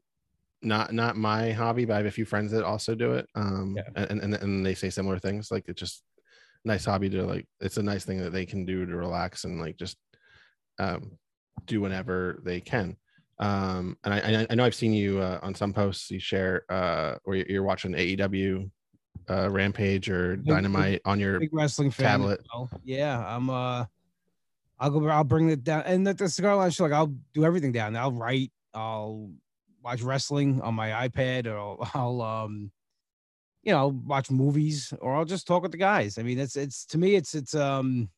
not not my hobby, but I have a few friends that also do it. Um, Yeah. and, and and they say similar things. Like it's just nice hobby to like. It's a nice thing that they can do to relax and like just um, do whenever they can. Um, and I I- know I've seen you uh, on some posts you share uh, or you're- watching AEW uh, Rampage or big- Dynamite on your big wrestling fan. tablet. well. Yeah, I'm uh I'll go I'll bring it down and at the cigar lounge like I'll do everything down. I'll write, I'll watch wrestling on my iPad or I'll, <laughs> I'll um you know, watch movies or I'll just talk with the guys. I mean, it's it's to me it's it's um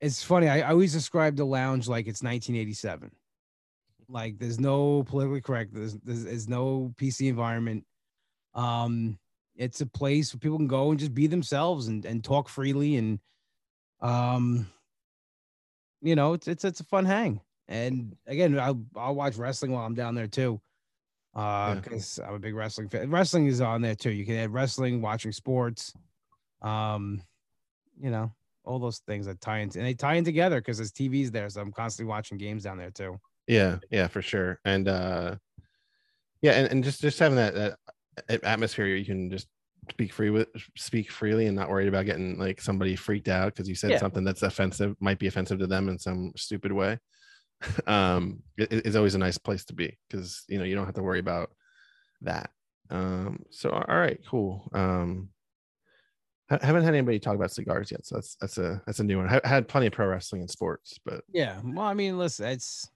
it's funny. I, I always describe the lounge like it's 1987. Like there's no politically correct. There's, there's there's no PC environment. Um, it's a place where people can go and just be themselves and, and talk freely and um you know it's it's it's a fun hang and again i'll i'll watch wrestling while i'm down there too uh Yeah. because i'm a big wrestling fan wrestling is on there too you can add wrestling watching sports um you know all those things that tie into and they tie in together because there's tvs there so i'm constantly watching games down there too Yeah, yeah, for sure. And uh yeah, and, and just just having that, that atmosphere you can just speak free with speak freely and not worried about getting like somebody freaked out because you said Yeah. something that's offensive might be offensive to them in some stupid way. <laughs> um it, it's always a nice place to be because you know you don't have to worry about that. Um so all right, cool. Um I haven't had anybody talk about cigars yet, so that's that's a that's a new one. I had plenty of pro wrestling and sports, but Yeah. Well, I mean, listen, it's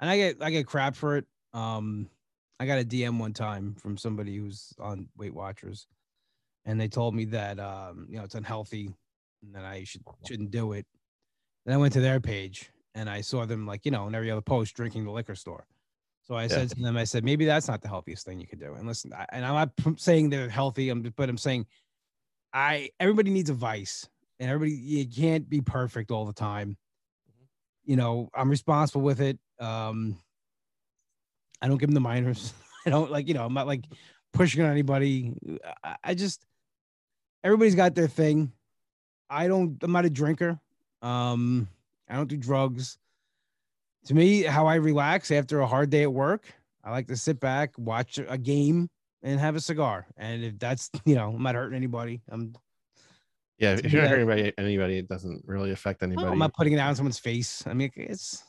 and I get I get crap for it. Um, I got a DM one time from somebody who's on Weight Watchers, and they told me that um, you know, it's unhealthy and that I should shouldn't do it. Then I went to their page and I saw them like, you know, in every other post drinking the liquor store. So I said to them, I said, maybe that's not the healthiest thing you could do. And listen, I, and I'm not saying they're healthy, I'm but I'm saying I everybody needs a vice and everybody you can't be perfect all the time you know, I'm responsible with it. Um, I don't give them the minors. <laughs> I don't like, you know, I'm not like pushing on anybody. I, I just, everybody's got their thing. I don't, I'm not a drinker. Um, I don't do drugs. To me, how I relax after a hard day at work, I like to sit back, watch a game, and have a cigar. And if that's, <laughs> you know, I'm not hurting anybody. I'm, yeah, if you're not hurting anybody, anybody, it doesn't really affect anybody. I'm not putting it out on someone's face. I mean, it's,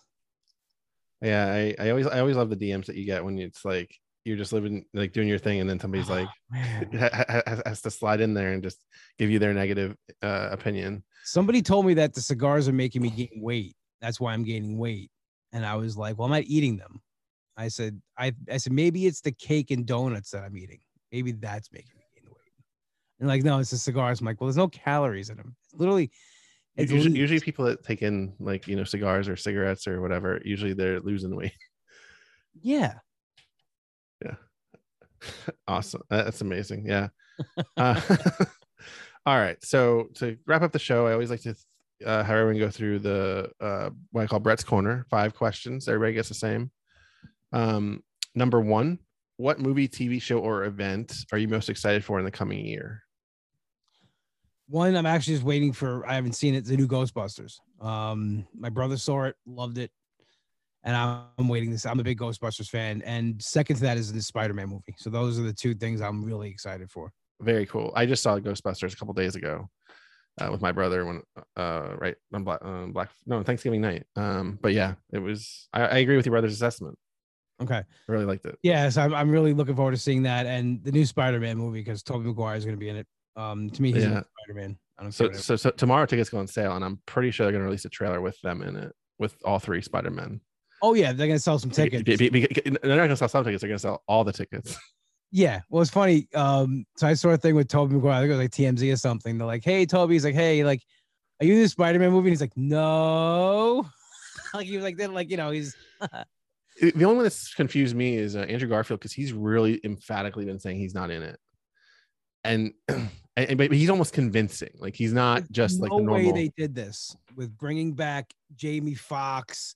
Yeah, I, I always I always love the DMs that you get when it's like you're just living like doing your thing, and then somebody's like <laughs> ha- ha- has, has to slide in there and just give you their negative uh, opinion. Somebody told me that the cigars are making me gain weight. That's why I'm gaining weight. And I was like, well, I'm not eating them. I said, I, I said, maybe it's the cake and donuts that I'm eating. Maybe that's making me gain weight. And like, no, it's the cigars. I'm like, well, there's no calories in them. It's literally, it's Usually, leaves. usually people that take in like you know cigars or cigarettes or whatever, usually they're losing weight. yeah. <laughs> awesome, <laughs> that's amazing. Yeah. <laughs> Uh, All right. So to wrap up the show, I always like to uh, have everyone go through the uh, what I call Brett's Corner. Five questions. Everybody gets the same. Um, number one, what movie, TV show, or event are you most excited for in the coming year? One, I'm actually just waiting for. I haven't seen it. The new Ghostbusters. Um, my brother saw it, loved it, and I'm, I'm waiting this. I'm a big Ghostbusters fan, and second to that is the Spider-Man movie. So those are the two things I'm really excited for. Very cool. I just saw Ghostbusters a couple days ago uh, with my brother when uh, right on Black, uh, Black no Thanksgiving night. Um, but yeah, it was. I, I agree with your brother's assessment. Okay. I really liked it. Yeah, so I'm, I'm really looking forward to seeing that and the new Spider-Man movie because Tobey Maguire is going to be in it. Um, to me, he's Yeah. Spider-Man. So, so, so tomorrow tickets go on sale, and I'm pretty sure they're going to release a trailer with them in it, with all three Spider Men. Oh yeah, they're going to sell some tickets. They're not going to sell some tickets; they're going to sell all the tickets. <laughs> Yeah. Well, it's funny. Um, so I saw a thing with Tobey Maguire. I think it was like TMZ or something. They're like, "Hey, Toby." He's like, "Hey, like, are you in the Spider-Man movie?" And he's like, "No." <laughs> like he was like, then like you know, he's <laughs> the only one that's confused me is uh, Andrew Garfield because he's really emphatically been saying he's not in it, <clears throat> and, and but he's almost convincing. Like he's not There's just like no the way they did this with bringing back Jamie Foxx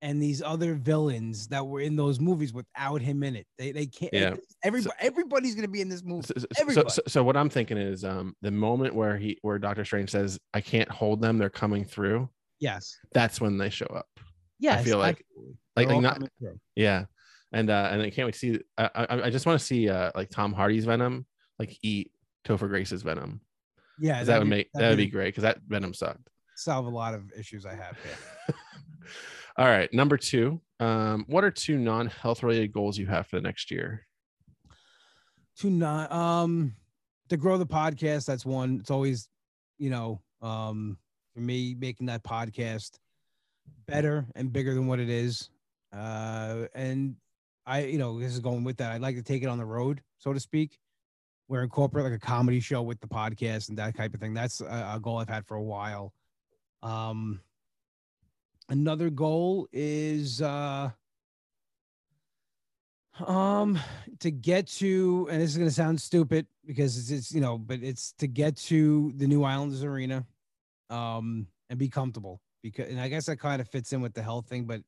and these other villains that were in those movies without him in it. They they can't. Yeah. Everybody, everybody's gonna be in this movie. So, so- so, so, so what I'm thinking is um the moment where he where Doctor Strange says I can't hold them, they're coming through. Yes. That's when they show up. Yes. I feel like-. Like, like not. Yeah, and uh, and I can't wait to see. I I, I just want to see uh like Tom Hardy's Venom like eat Topher Grace's Venom. Yeah. that be- make that'd that'd be be- great because that Venom sucked. solve a lot of issues I have here. <laughs> All right, number two. Um, what are two non-health related goals you have for the next year? to not um to grow the podcast that's one. It's always you know um for me making that podcast better and bigger than what it is. Uh and i you know this is going with that. I'd like to take it on the road so to speak. Where incorporate like a comedy show with the podcast and that type of thing. That's a, a goal i've had for a while. Um another goal is uh um, to get to, and this is gonna sound stupid because it's, it's you know, but it's to get to the new Islanders arena, um, and be comfortable because, and I guess that kind of fits in with the health thing. But,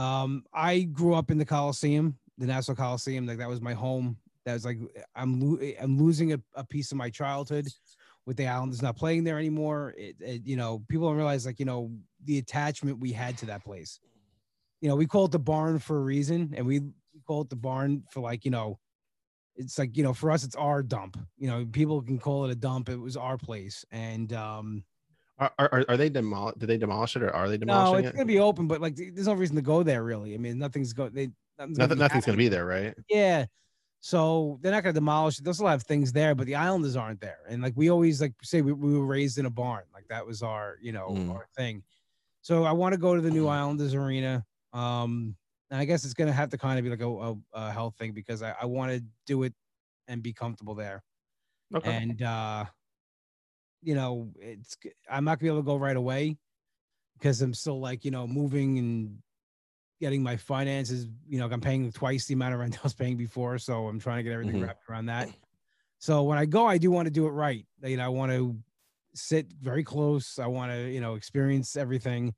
um, I grew up in the Coliseum, the Nassau Coliseum, like that was my home. That was like I'm lo- I'm losing a, a piece of my childhood with the Islanders not playing there anymore. It, it, you know, people don't realize like you know the attachment we had to that place. You know, we call it the barn for a reason, and we call it the barn for like you know it's like you know for us it's our dump you know people can call it a dump it was our place and um Are are, are they demol? Did they demolish it or are they demolishing no it's it? gonna be open but like there's no reason to go there really i mean nothing's go they nothing's, Nothing, nothing's gonna be there, right? yeah so they're not gonna demolish it they'll still have things there but the islanders aren't there and like we always like say we, we were raised in a barn like that was our you know Mm. our thing so i want to go to the new islanders arena um and i guess it's gonna have to kind of be like a, a, a health thing because i, I want to do it and be comfortable there Okay. and uh you know it's I'm not gonna be able to go right away because i'm still like you know moving and getting my finances you know i'm paying twice the amount of rent <laughs> i was paying before so i'm trying to get everything Mhm. wrapped around that so when i go i do want to do it right you know i want to sit very close i want to you know experience everything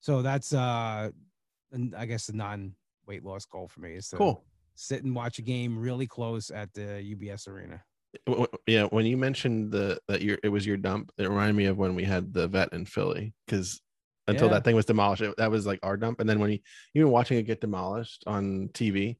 so that's uh and i guess a non weight loss goal for me is to cool. sit and watch a game really close at the ubs arena Yeah, when you mentioned the that your it was your dump, it reminded me of when we had the vet in Philly because until Yeah. that thing was demolished, it, that was like our dump. And then when you even watching it get demolished on TV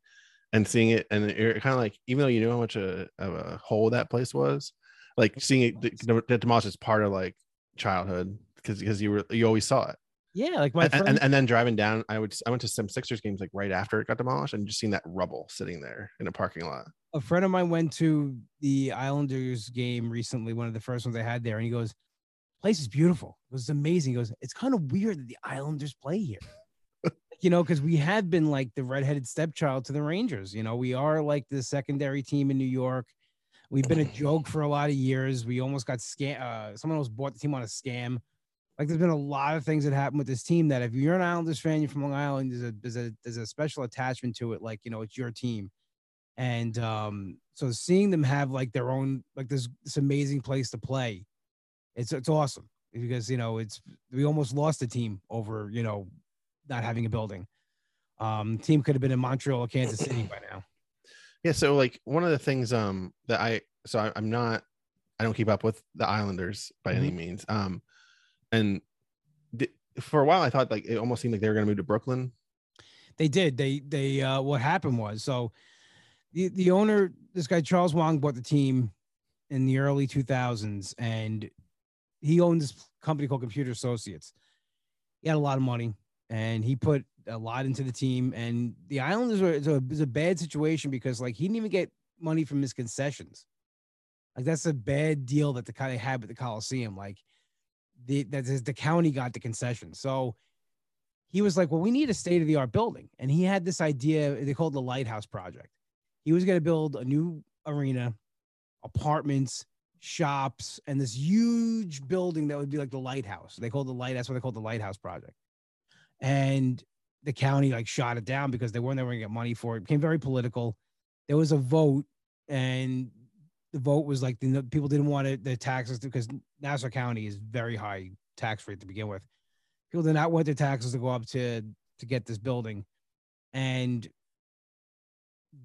and seeing it, and you're kind of like, even though you knew how much a, of a hole that place was, like seeing it demolished is part of like childhood because because you were you always saw it. yeah like my And, friend and, and then driving down, I would I went to some Sixers games like right after it got demolished and just seeing that rubble sitting there in a parking lot. a friend of mine went to the Islanders game recently, one of the first ones I had there, and he goes, "Place is beautiful. It was amazing." He goes, "It's kind of weird that the Islanders play here." <laughs> you know, because we have been like the redheaded stepchild to the Rangers. You know, we are like the secondary team in New York. We've been a <laughs> joke for a lot of years. We almost got scam. Uh, someone else bought the team on a scam. Like, there's been a lot of things that happened with this team that if you're an Islanders fan, you're from Long Island, there's a there's a there's a special attachment to it. Like, you know, it's your team. and um, so seeing them have like their own like this this amazing place to play, it's it's awesome because you know it's we almost lost the team over you know not having a building. Um, team could have been in Montreal or Kansas City by now. Yeah, so like one of the things um that I so I, am not I don't keep up with the Islanders by mm-hmm. any means. Um, and th- for a while I thought like it almost seemed like they were going to move to Brooklyn. They did. They they uh, what happened was so the the owner, this guy Charles Wang, bought the team in the early 2000s, and he owned this company called Computer Associates. He had a lot of money, and he put a lot into the team. And the Islanders were it's a, a bad situation because like he didn't even get money from his concessions. Like that's a bad deal that the kind of had with the Coliseum. Like the that the county got the concession. So he was like, "Well, we need a state of the art building," and he had this idea. They called the Lighthouse Project. He was going to build a new arena, apartments, shops, and this huge building that would be like the lighthouse. They called the light. That's what they called the Lighthouse Project. And the county like shot it down because they weren't ever going to get money for it. it. Became very political. There was a vote, and the vote was like the people didn't want it, the taxes because Nassau County is very high tax rate to begin with. People did not want their taxes to go up to to get this building, and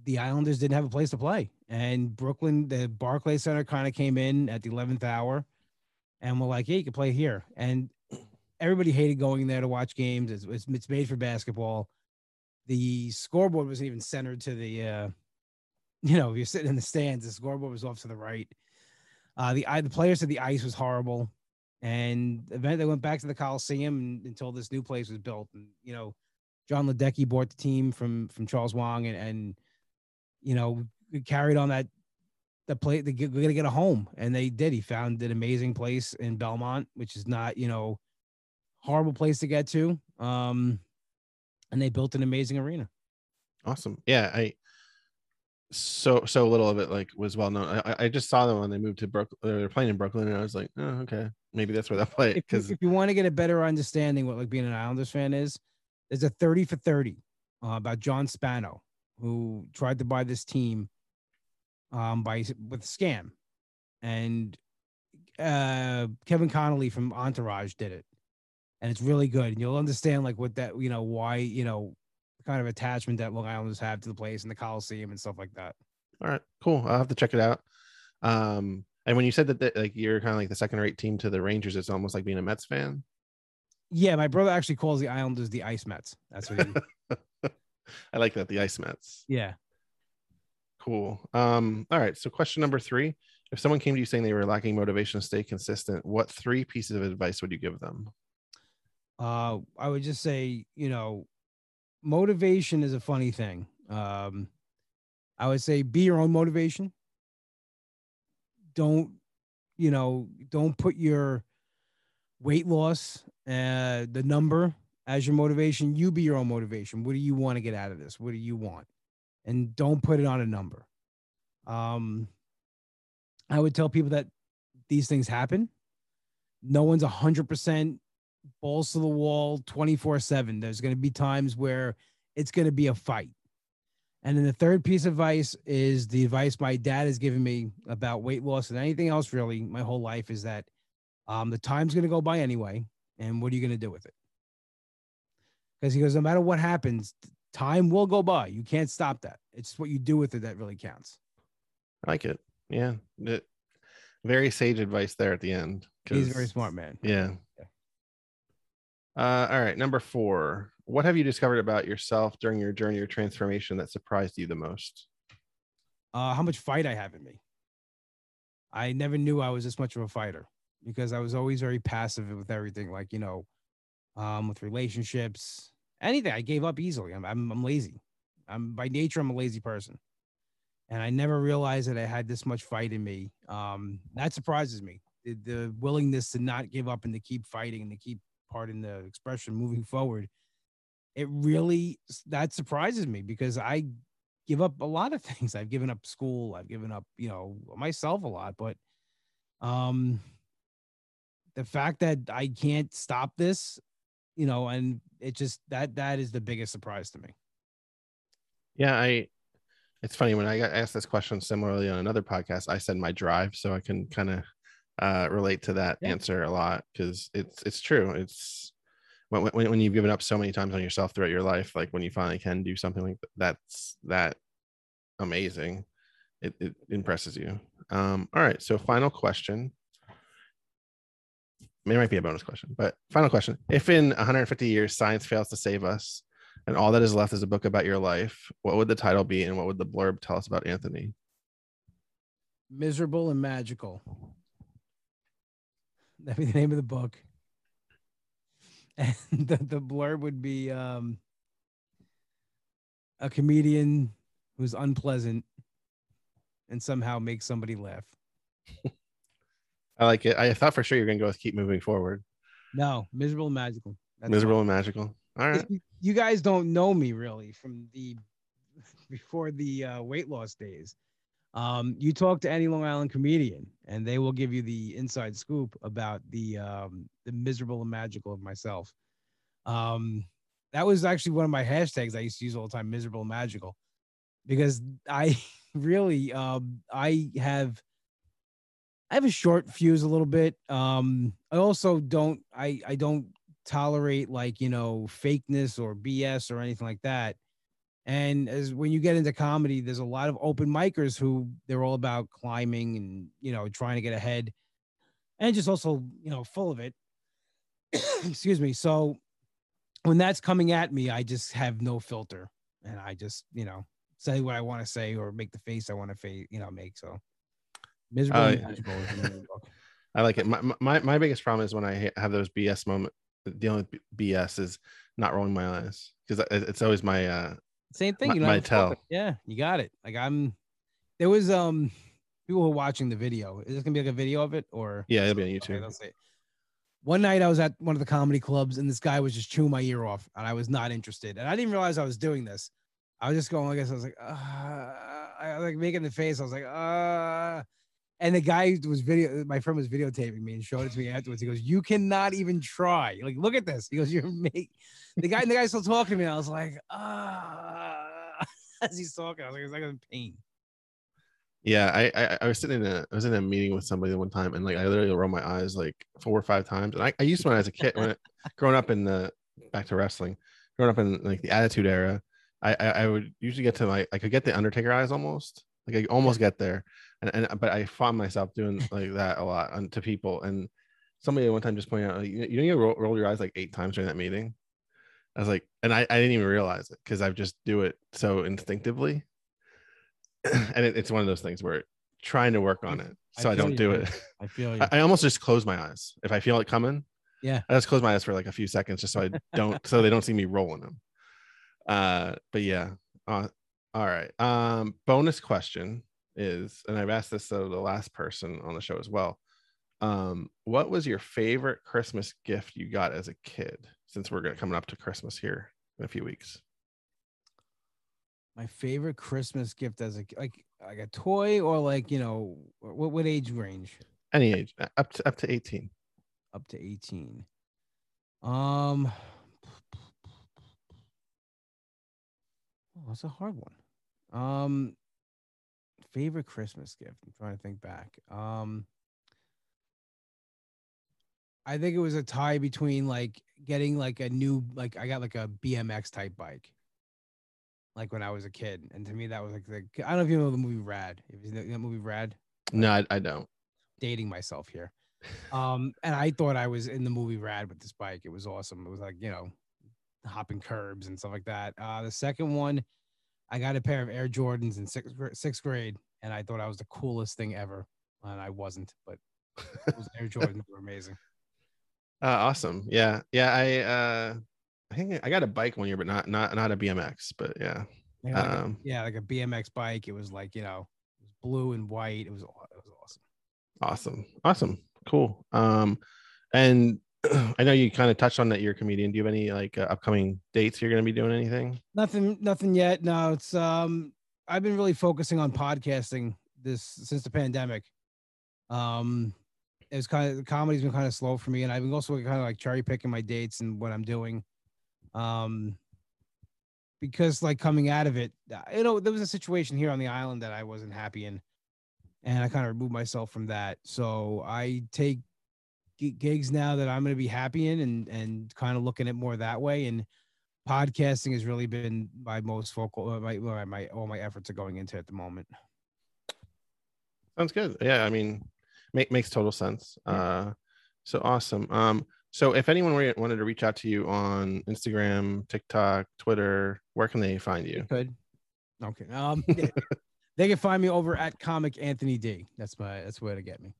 the Islanders didn't have a place to play. And Brooklyn, the Barclay Center kind of came in at the 11th hour and we're like, yeah, you can play here. And everybody hated going there to watch games. It's, it's, it's made for basketball. The scoreboard wasn't even centered to the, uh, <laughs> you know, if you're sitting in the stands, the scoreboard was off to the right. Uh, the the players said the ice was horrible, and eventually they went back to the Coliseum until this new place was built. And you know, Jon Ledecky bought the team from from Charles Wang, and, and you know, carried on that the play they are gonna get a home and they did he found an amazing place in belmont which is not you know horrible place to get to. Um and they built an amazing arena. Awesome. Yeah i so so little of it like was well known. I, I just saw them when they moved to brooklyn they're playing in brooklyn and i was like oh okay maybe that's where they'll play because if, if, you want to get a better understanding what like being an islanders fan is there's a 30 for 30 uh, about john spano who tried to buy this team um, by with scam, and uh, Kevin Connolly from Entourage did it, and it's really good. And you'll understand like what that you know why you know kind of attachment that Long Islanders have to the place and the Coliseum and stuff like that. All right, cool. I'll have to check it out. Um, and when you said that, that like you're kind of like the second rate team to the Rangers, it's almost like being a Mets fan. Yeah, my brother actually calls the Islanders the Ice Mets. That's what he. <laughs> I like that the Ice Mets. Yeah. Cool. Um, all right. So question number three. If someone came to you saying they were lacking motivation to stay consistent, what three pieces of advice would you give them? Uh, I would just say, you know, motivation is a funny thing. Um, I would say be your own motivation. Don't, you know, don't put your weight loss, uh, the number as your motivation. You be your own motivation. What do you want to get out of this? What do you want? And don't put it on a number. Um, I would tell people that these things happen. No one's a hundred percent balls to the wall 24 7. There's going to be times where it's going to be a fight. And then the third piece of advice is the advice my dad has given me about weight loss and anything else really my whole life is that um, the time's going to go by anyway. And what are you going to do with it? because he goes, no matter what happens, time will go by. You can't stop that. It's what you do with it that really counts. I like it. Yeah. It, very sage advice there at the end. He's a very smart man. Yeah. Uh, all right. Number four. What have you discovered about yourself during your journey or transformation that surprised you the most? Uh, how much fight I have in me. I never knew I was this much of a fighter because I was always very passive with everything. Like, you know, um, with relationships, anything. I gave up easily. I'm, I'm, I'm lazy. I'm by nature, I'm a lazy person. And I never realized that I had this much fight in me. Um, that surprises me. The, the willingness to not give up and to keep fighting and to keep, pardon the expression, moving forward. It really, that surprises me because I give up a lot of <laughs> things. I've given up school. I've given up, you know, myself a lot, but, um, the fact that I can't stop this you know, and it just that that is the biggest surprise to me. Yeah, I It's funny when I got asked this question similarly on another podcast, I said my drive, so I can kind of uh, relate to that Yeah. answer a lot because it's it's true. It's when, when when you've given up so many times on yourself throughout your life, like when you finally can do something like th- that's that amazing, it, it impresses you. Um, all right, so final question. It might be a bonus question, but final question: If in 150 years science fails to save us, and all that is left is a book about your life, what would the title be, and what would the blurb tell us about Anthony? Miserable and magical. <laughs> That'd be the name of the book. And <laughs> the, the blurb would be um, a comedian who's unpleasant and somehow makes somebody laugh. <laughs> I like it. I thought for sure you're gonna go with keep moving forward. No, miserable and magical. That's Miserable and magical. All right. You- You guys don't know me really from the before the uh, weight loss days. Um, you talk to any Long Island comedian, and they will give you the inside scoop about the um, the miserable and magical of myself. Um, that was actually one of my hashtags I used to use all the time, miserable and magical, because I <laughs> really um, I have I have a short fuse a little bit. Um, I also don't I I don't tolerate like you know fakeness or BS or anything like that. And as when you get into comedy, there's a lot of open micers who they're all about climbing and you know trying to get ahead, and just also you know full of it. <coughs> Excuse me. So when that's coming at me, I just have no filter, and I just you know say what I want to say or make the face I want to face you know make. So miserable. Uh, magical is the name of the book. <laughs> I like it. My, my my biggest problem is when I have those BS moment. Dealing with B- BS is not rolling my eyes because it's always my uh Same thing. You know, to tell. Yeah, you got it. Like I'm. There was um people who are watching the video. Is this gonna be like a video of it or? yeah it'll be on YouTube. see. One night I was at one of the comedy clubs and this guy was just chewing my ear off and I was not interested and I didn't realize I was doing this. I was just going like this. I was like, uh, I was like making the face. I was like, uh, and the guy was video. My friend was videotaping me and showed it to me afterwards. He goes, "You cannot even try. Like, look at this." He goes, "You're make the guy." And the guy's still talking to me. I was like, ah, <laughs> as he's talking, I was like, "It's like in pain." Yeah, I, I I was sitting in a I was in a meeting with somebody one time and like I literally rolled my eyes like four or five times. And I, I used to when I was a kid when it, <laughs> growing up in the back to wrestling, growing up in like the attitude era, I, I I would usually get to my I could get the Undertaker eyes almost like I almost get there, and and but I found myself doing like that a lot on, to people. And somebody one time just pointed out, like, you, you know, you roll, roll your eyes like eight times during that meeting. I was like, and I, I didn't even realize it because I just do it so instinctively. <clears throat> and it, it's one of those things where trying to work on it so I, feel don't do it. I feel <laughs> you. I, I almost just close my eyes if I feel it coming. Yeah. I just close my eyes for like a few seconds just so I don't so they don't see me rolling them. Uh, but yeah. Uh, all right. Um, bonus question is, and I've asked this of the last person on the show as well. Um, what was your favorite Christmas gift you got as a kid? Since we're gonna coming up to Christmas here in a few weeks. My favorite Christmas gift as a like like a toy or like you know what what age range? Any age, uh, up to up to 18. Up to eighteen. Um, oh, <sighs> that's a hard one. Um, favorite Christmas gift. I'm trying to think back. Um, I think it was a tie between like getting like a new like I got like a BMX type bike. Like when I was a kid, and to me that was like the I don't know if you know the movie Rad. If you know that movie Rad, No, I, I don't. dating myself here. Um, and I thought I was in the movie Rad with this bike. It was awesome. It was like, you know, hopping curbs and stuff like that. Uh, the second one, I got a pair of Air Jordans in sixth, sixth grade, and I thought I was the coolest thing ever. And I wasn't, but those <laughs> Air Jordans were amazing. Uh, awesome. Yeah. Yeah. I uh I think I got a bike one year, but not not not a BMX. But yeah. Yeah, like, a, Um, yeah, like a BMX bike. It was like, you know, it was blue and white. It was, it was awesome. Awesome. Awesome. Cool. Um and I know you kind of touched on that you're a comedian. Do you have any like uh, upcoming dates you're going to be doing anything? Nothing, nothing yet. No, it's um, I've been really focusing on podcasting this since the pandemic. Um, it's kind of comedy's been kind of slow for me, and I've been also kind of like cherry picking my dates and what I'm doing. Um, because like coming out of it, uh, you know, there was a situation here on the island that I wasn't happy in, and I kind of removed myself from that. So I take gigs now that I'm going to be happy in, and and kind of looking at more that way. And podcasting has really been my most focal, uh, my my, my all my efforts are going into at the moment. Sounds good. Yeah, I mean, make, makes total sense. Yeah. Uh, so awesome. Um, so if anyone wanted to reach out to you on Instagram, TikTok, Twitter, where can they find you? Good. Okay. Um, they can find me over at Comic Anthony D. That's my that's where to get me.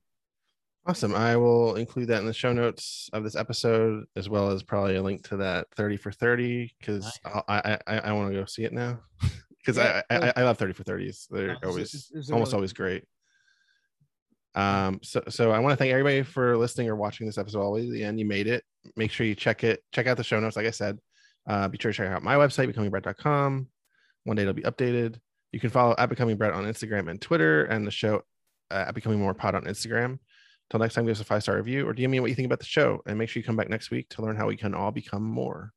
Awesome. I will include that in the show notes of this episode, as well as probably a link to that 30 for 30 because nice. I, I, I want to go see it now <laughs> because yeah, I, I, I, love 30 for 30s. They're always almost really always great. Um, so so I want to thank everybody for listening or watching this episode all the way to the end. You made it. Make sure you check it, check out the show notes, like I said. Uh, be sure to check out my website, becomingbrett.com. One day it'll be updated. You can follow at Becoming Brett on Instagram and Twitter, and the show uh, at Becoming More Pod on Instagram. Till next time, give us a five star review or DM me what you think about the show. And make sure you come back next week to learn how we can all become more.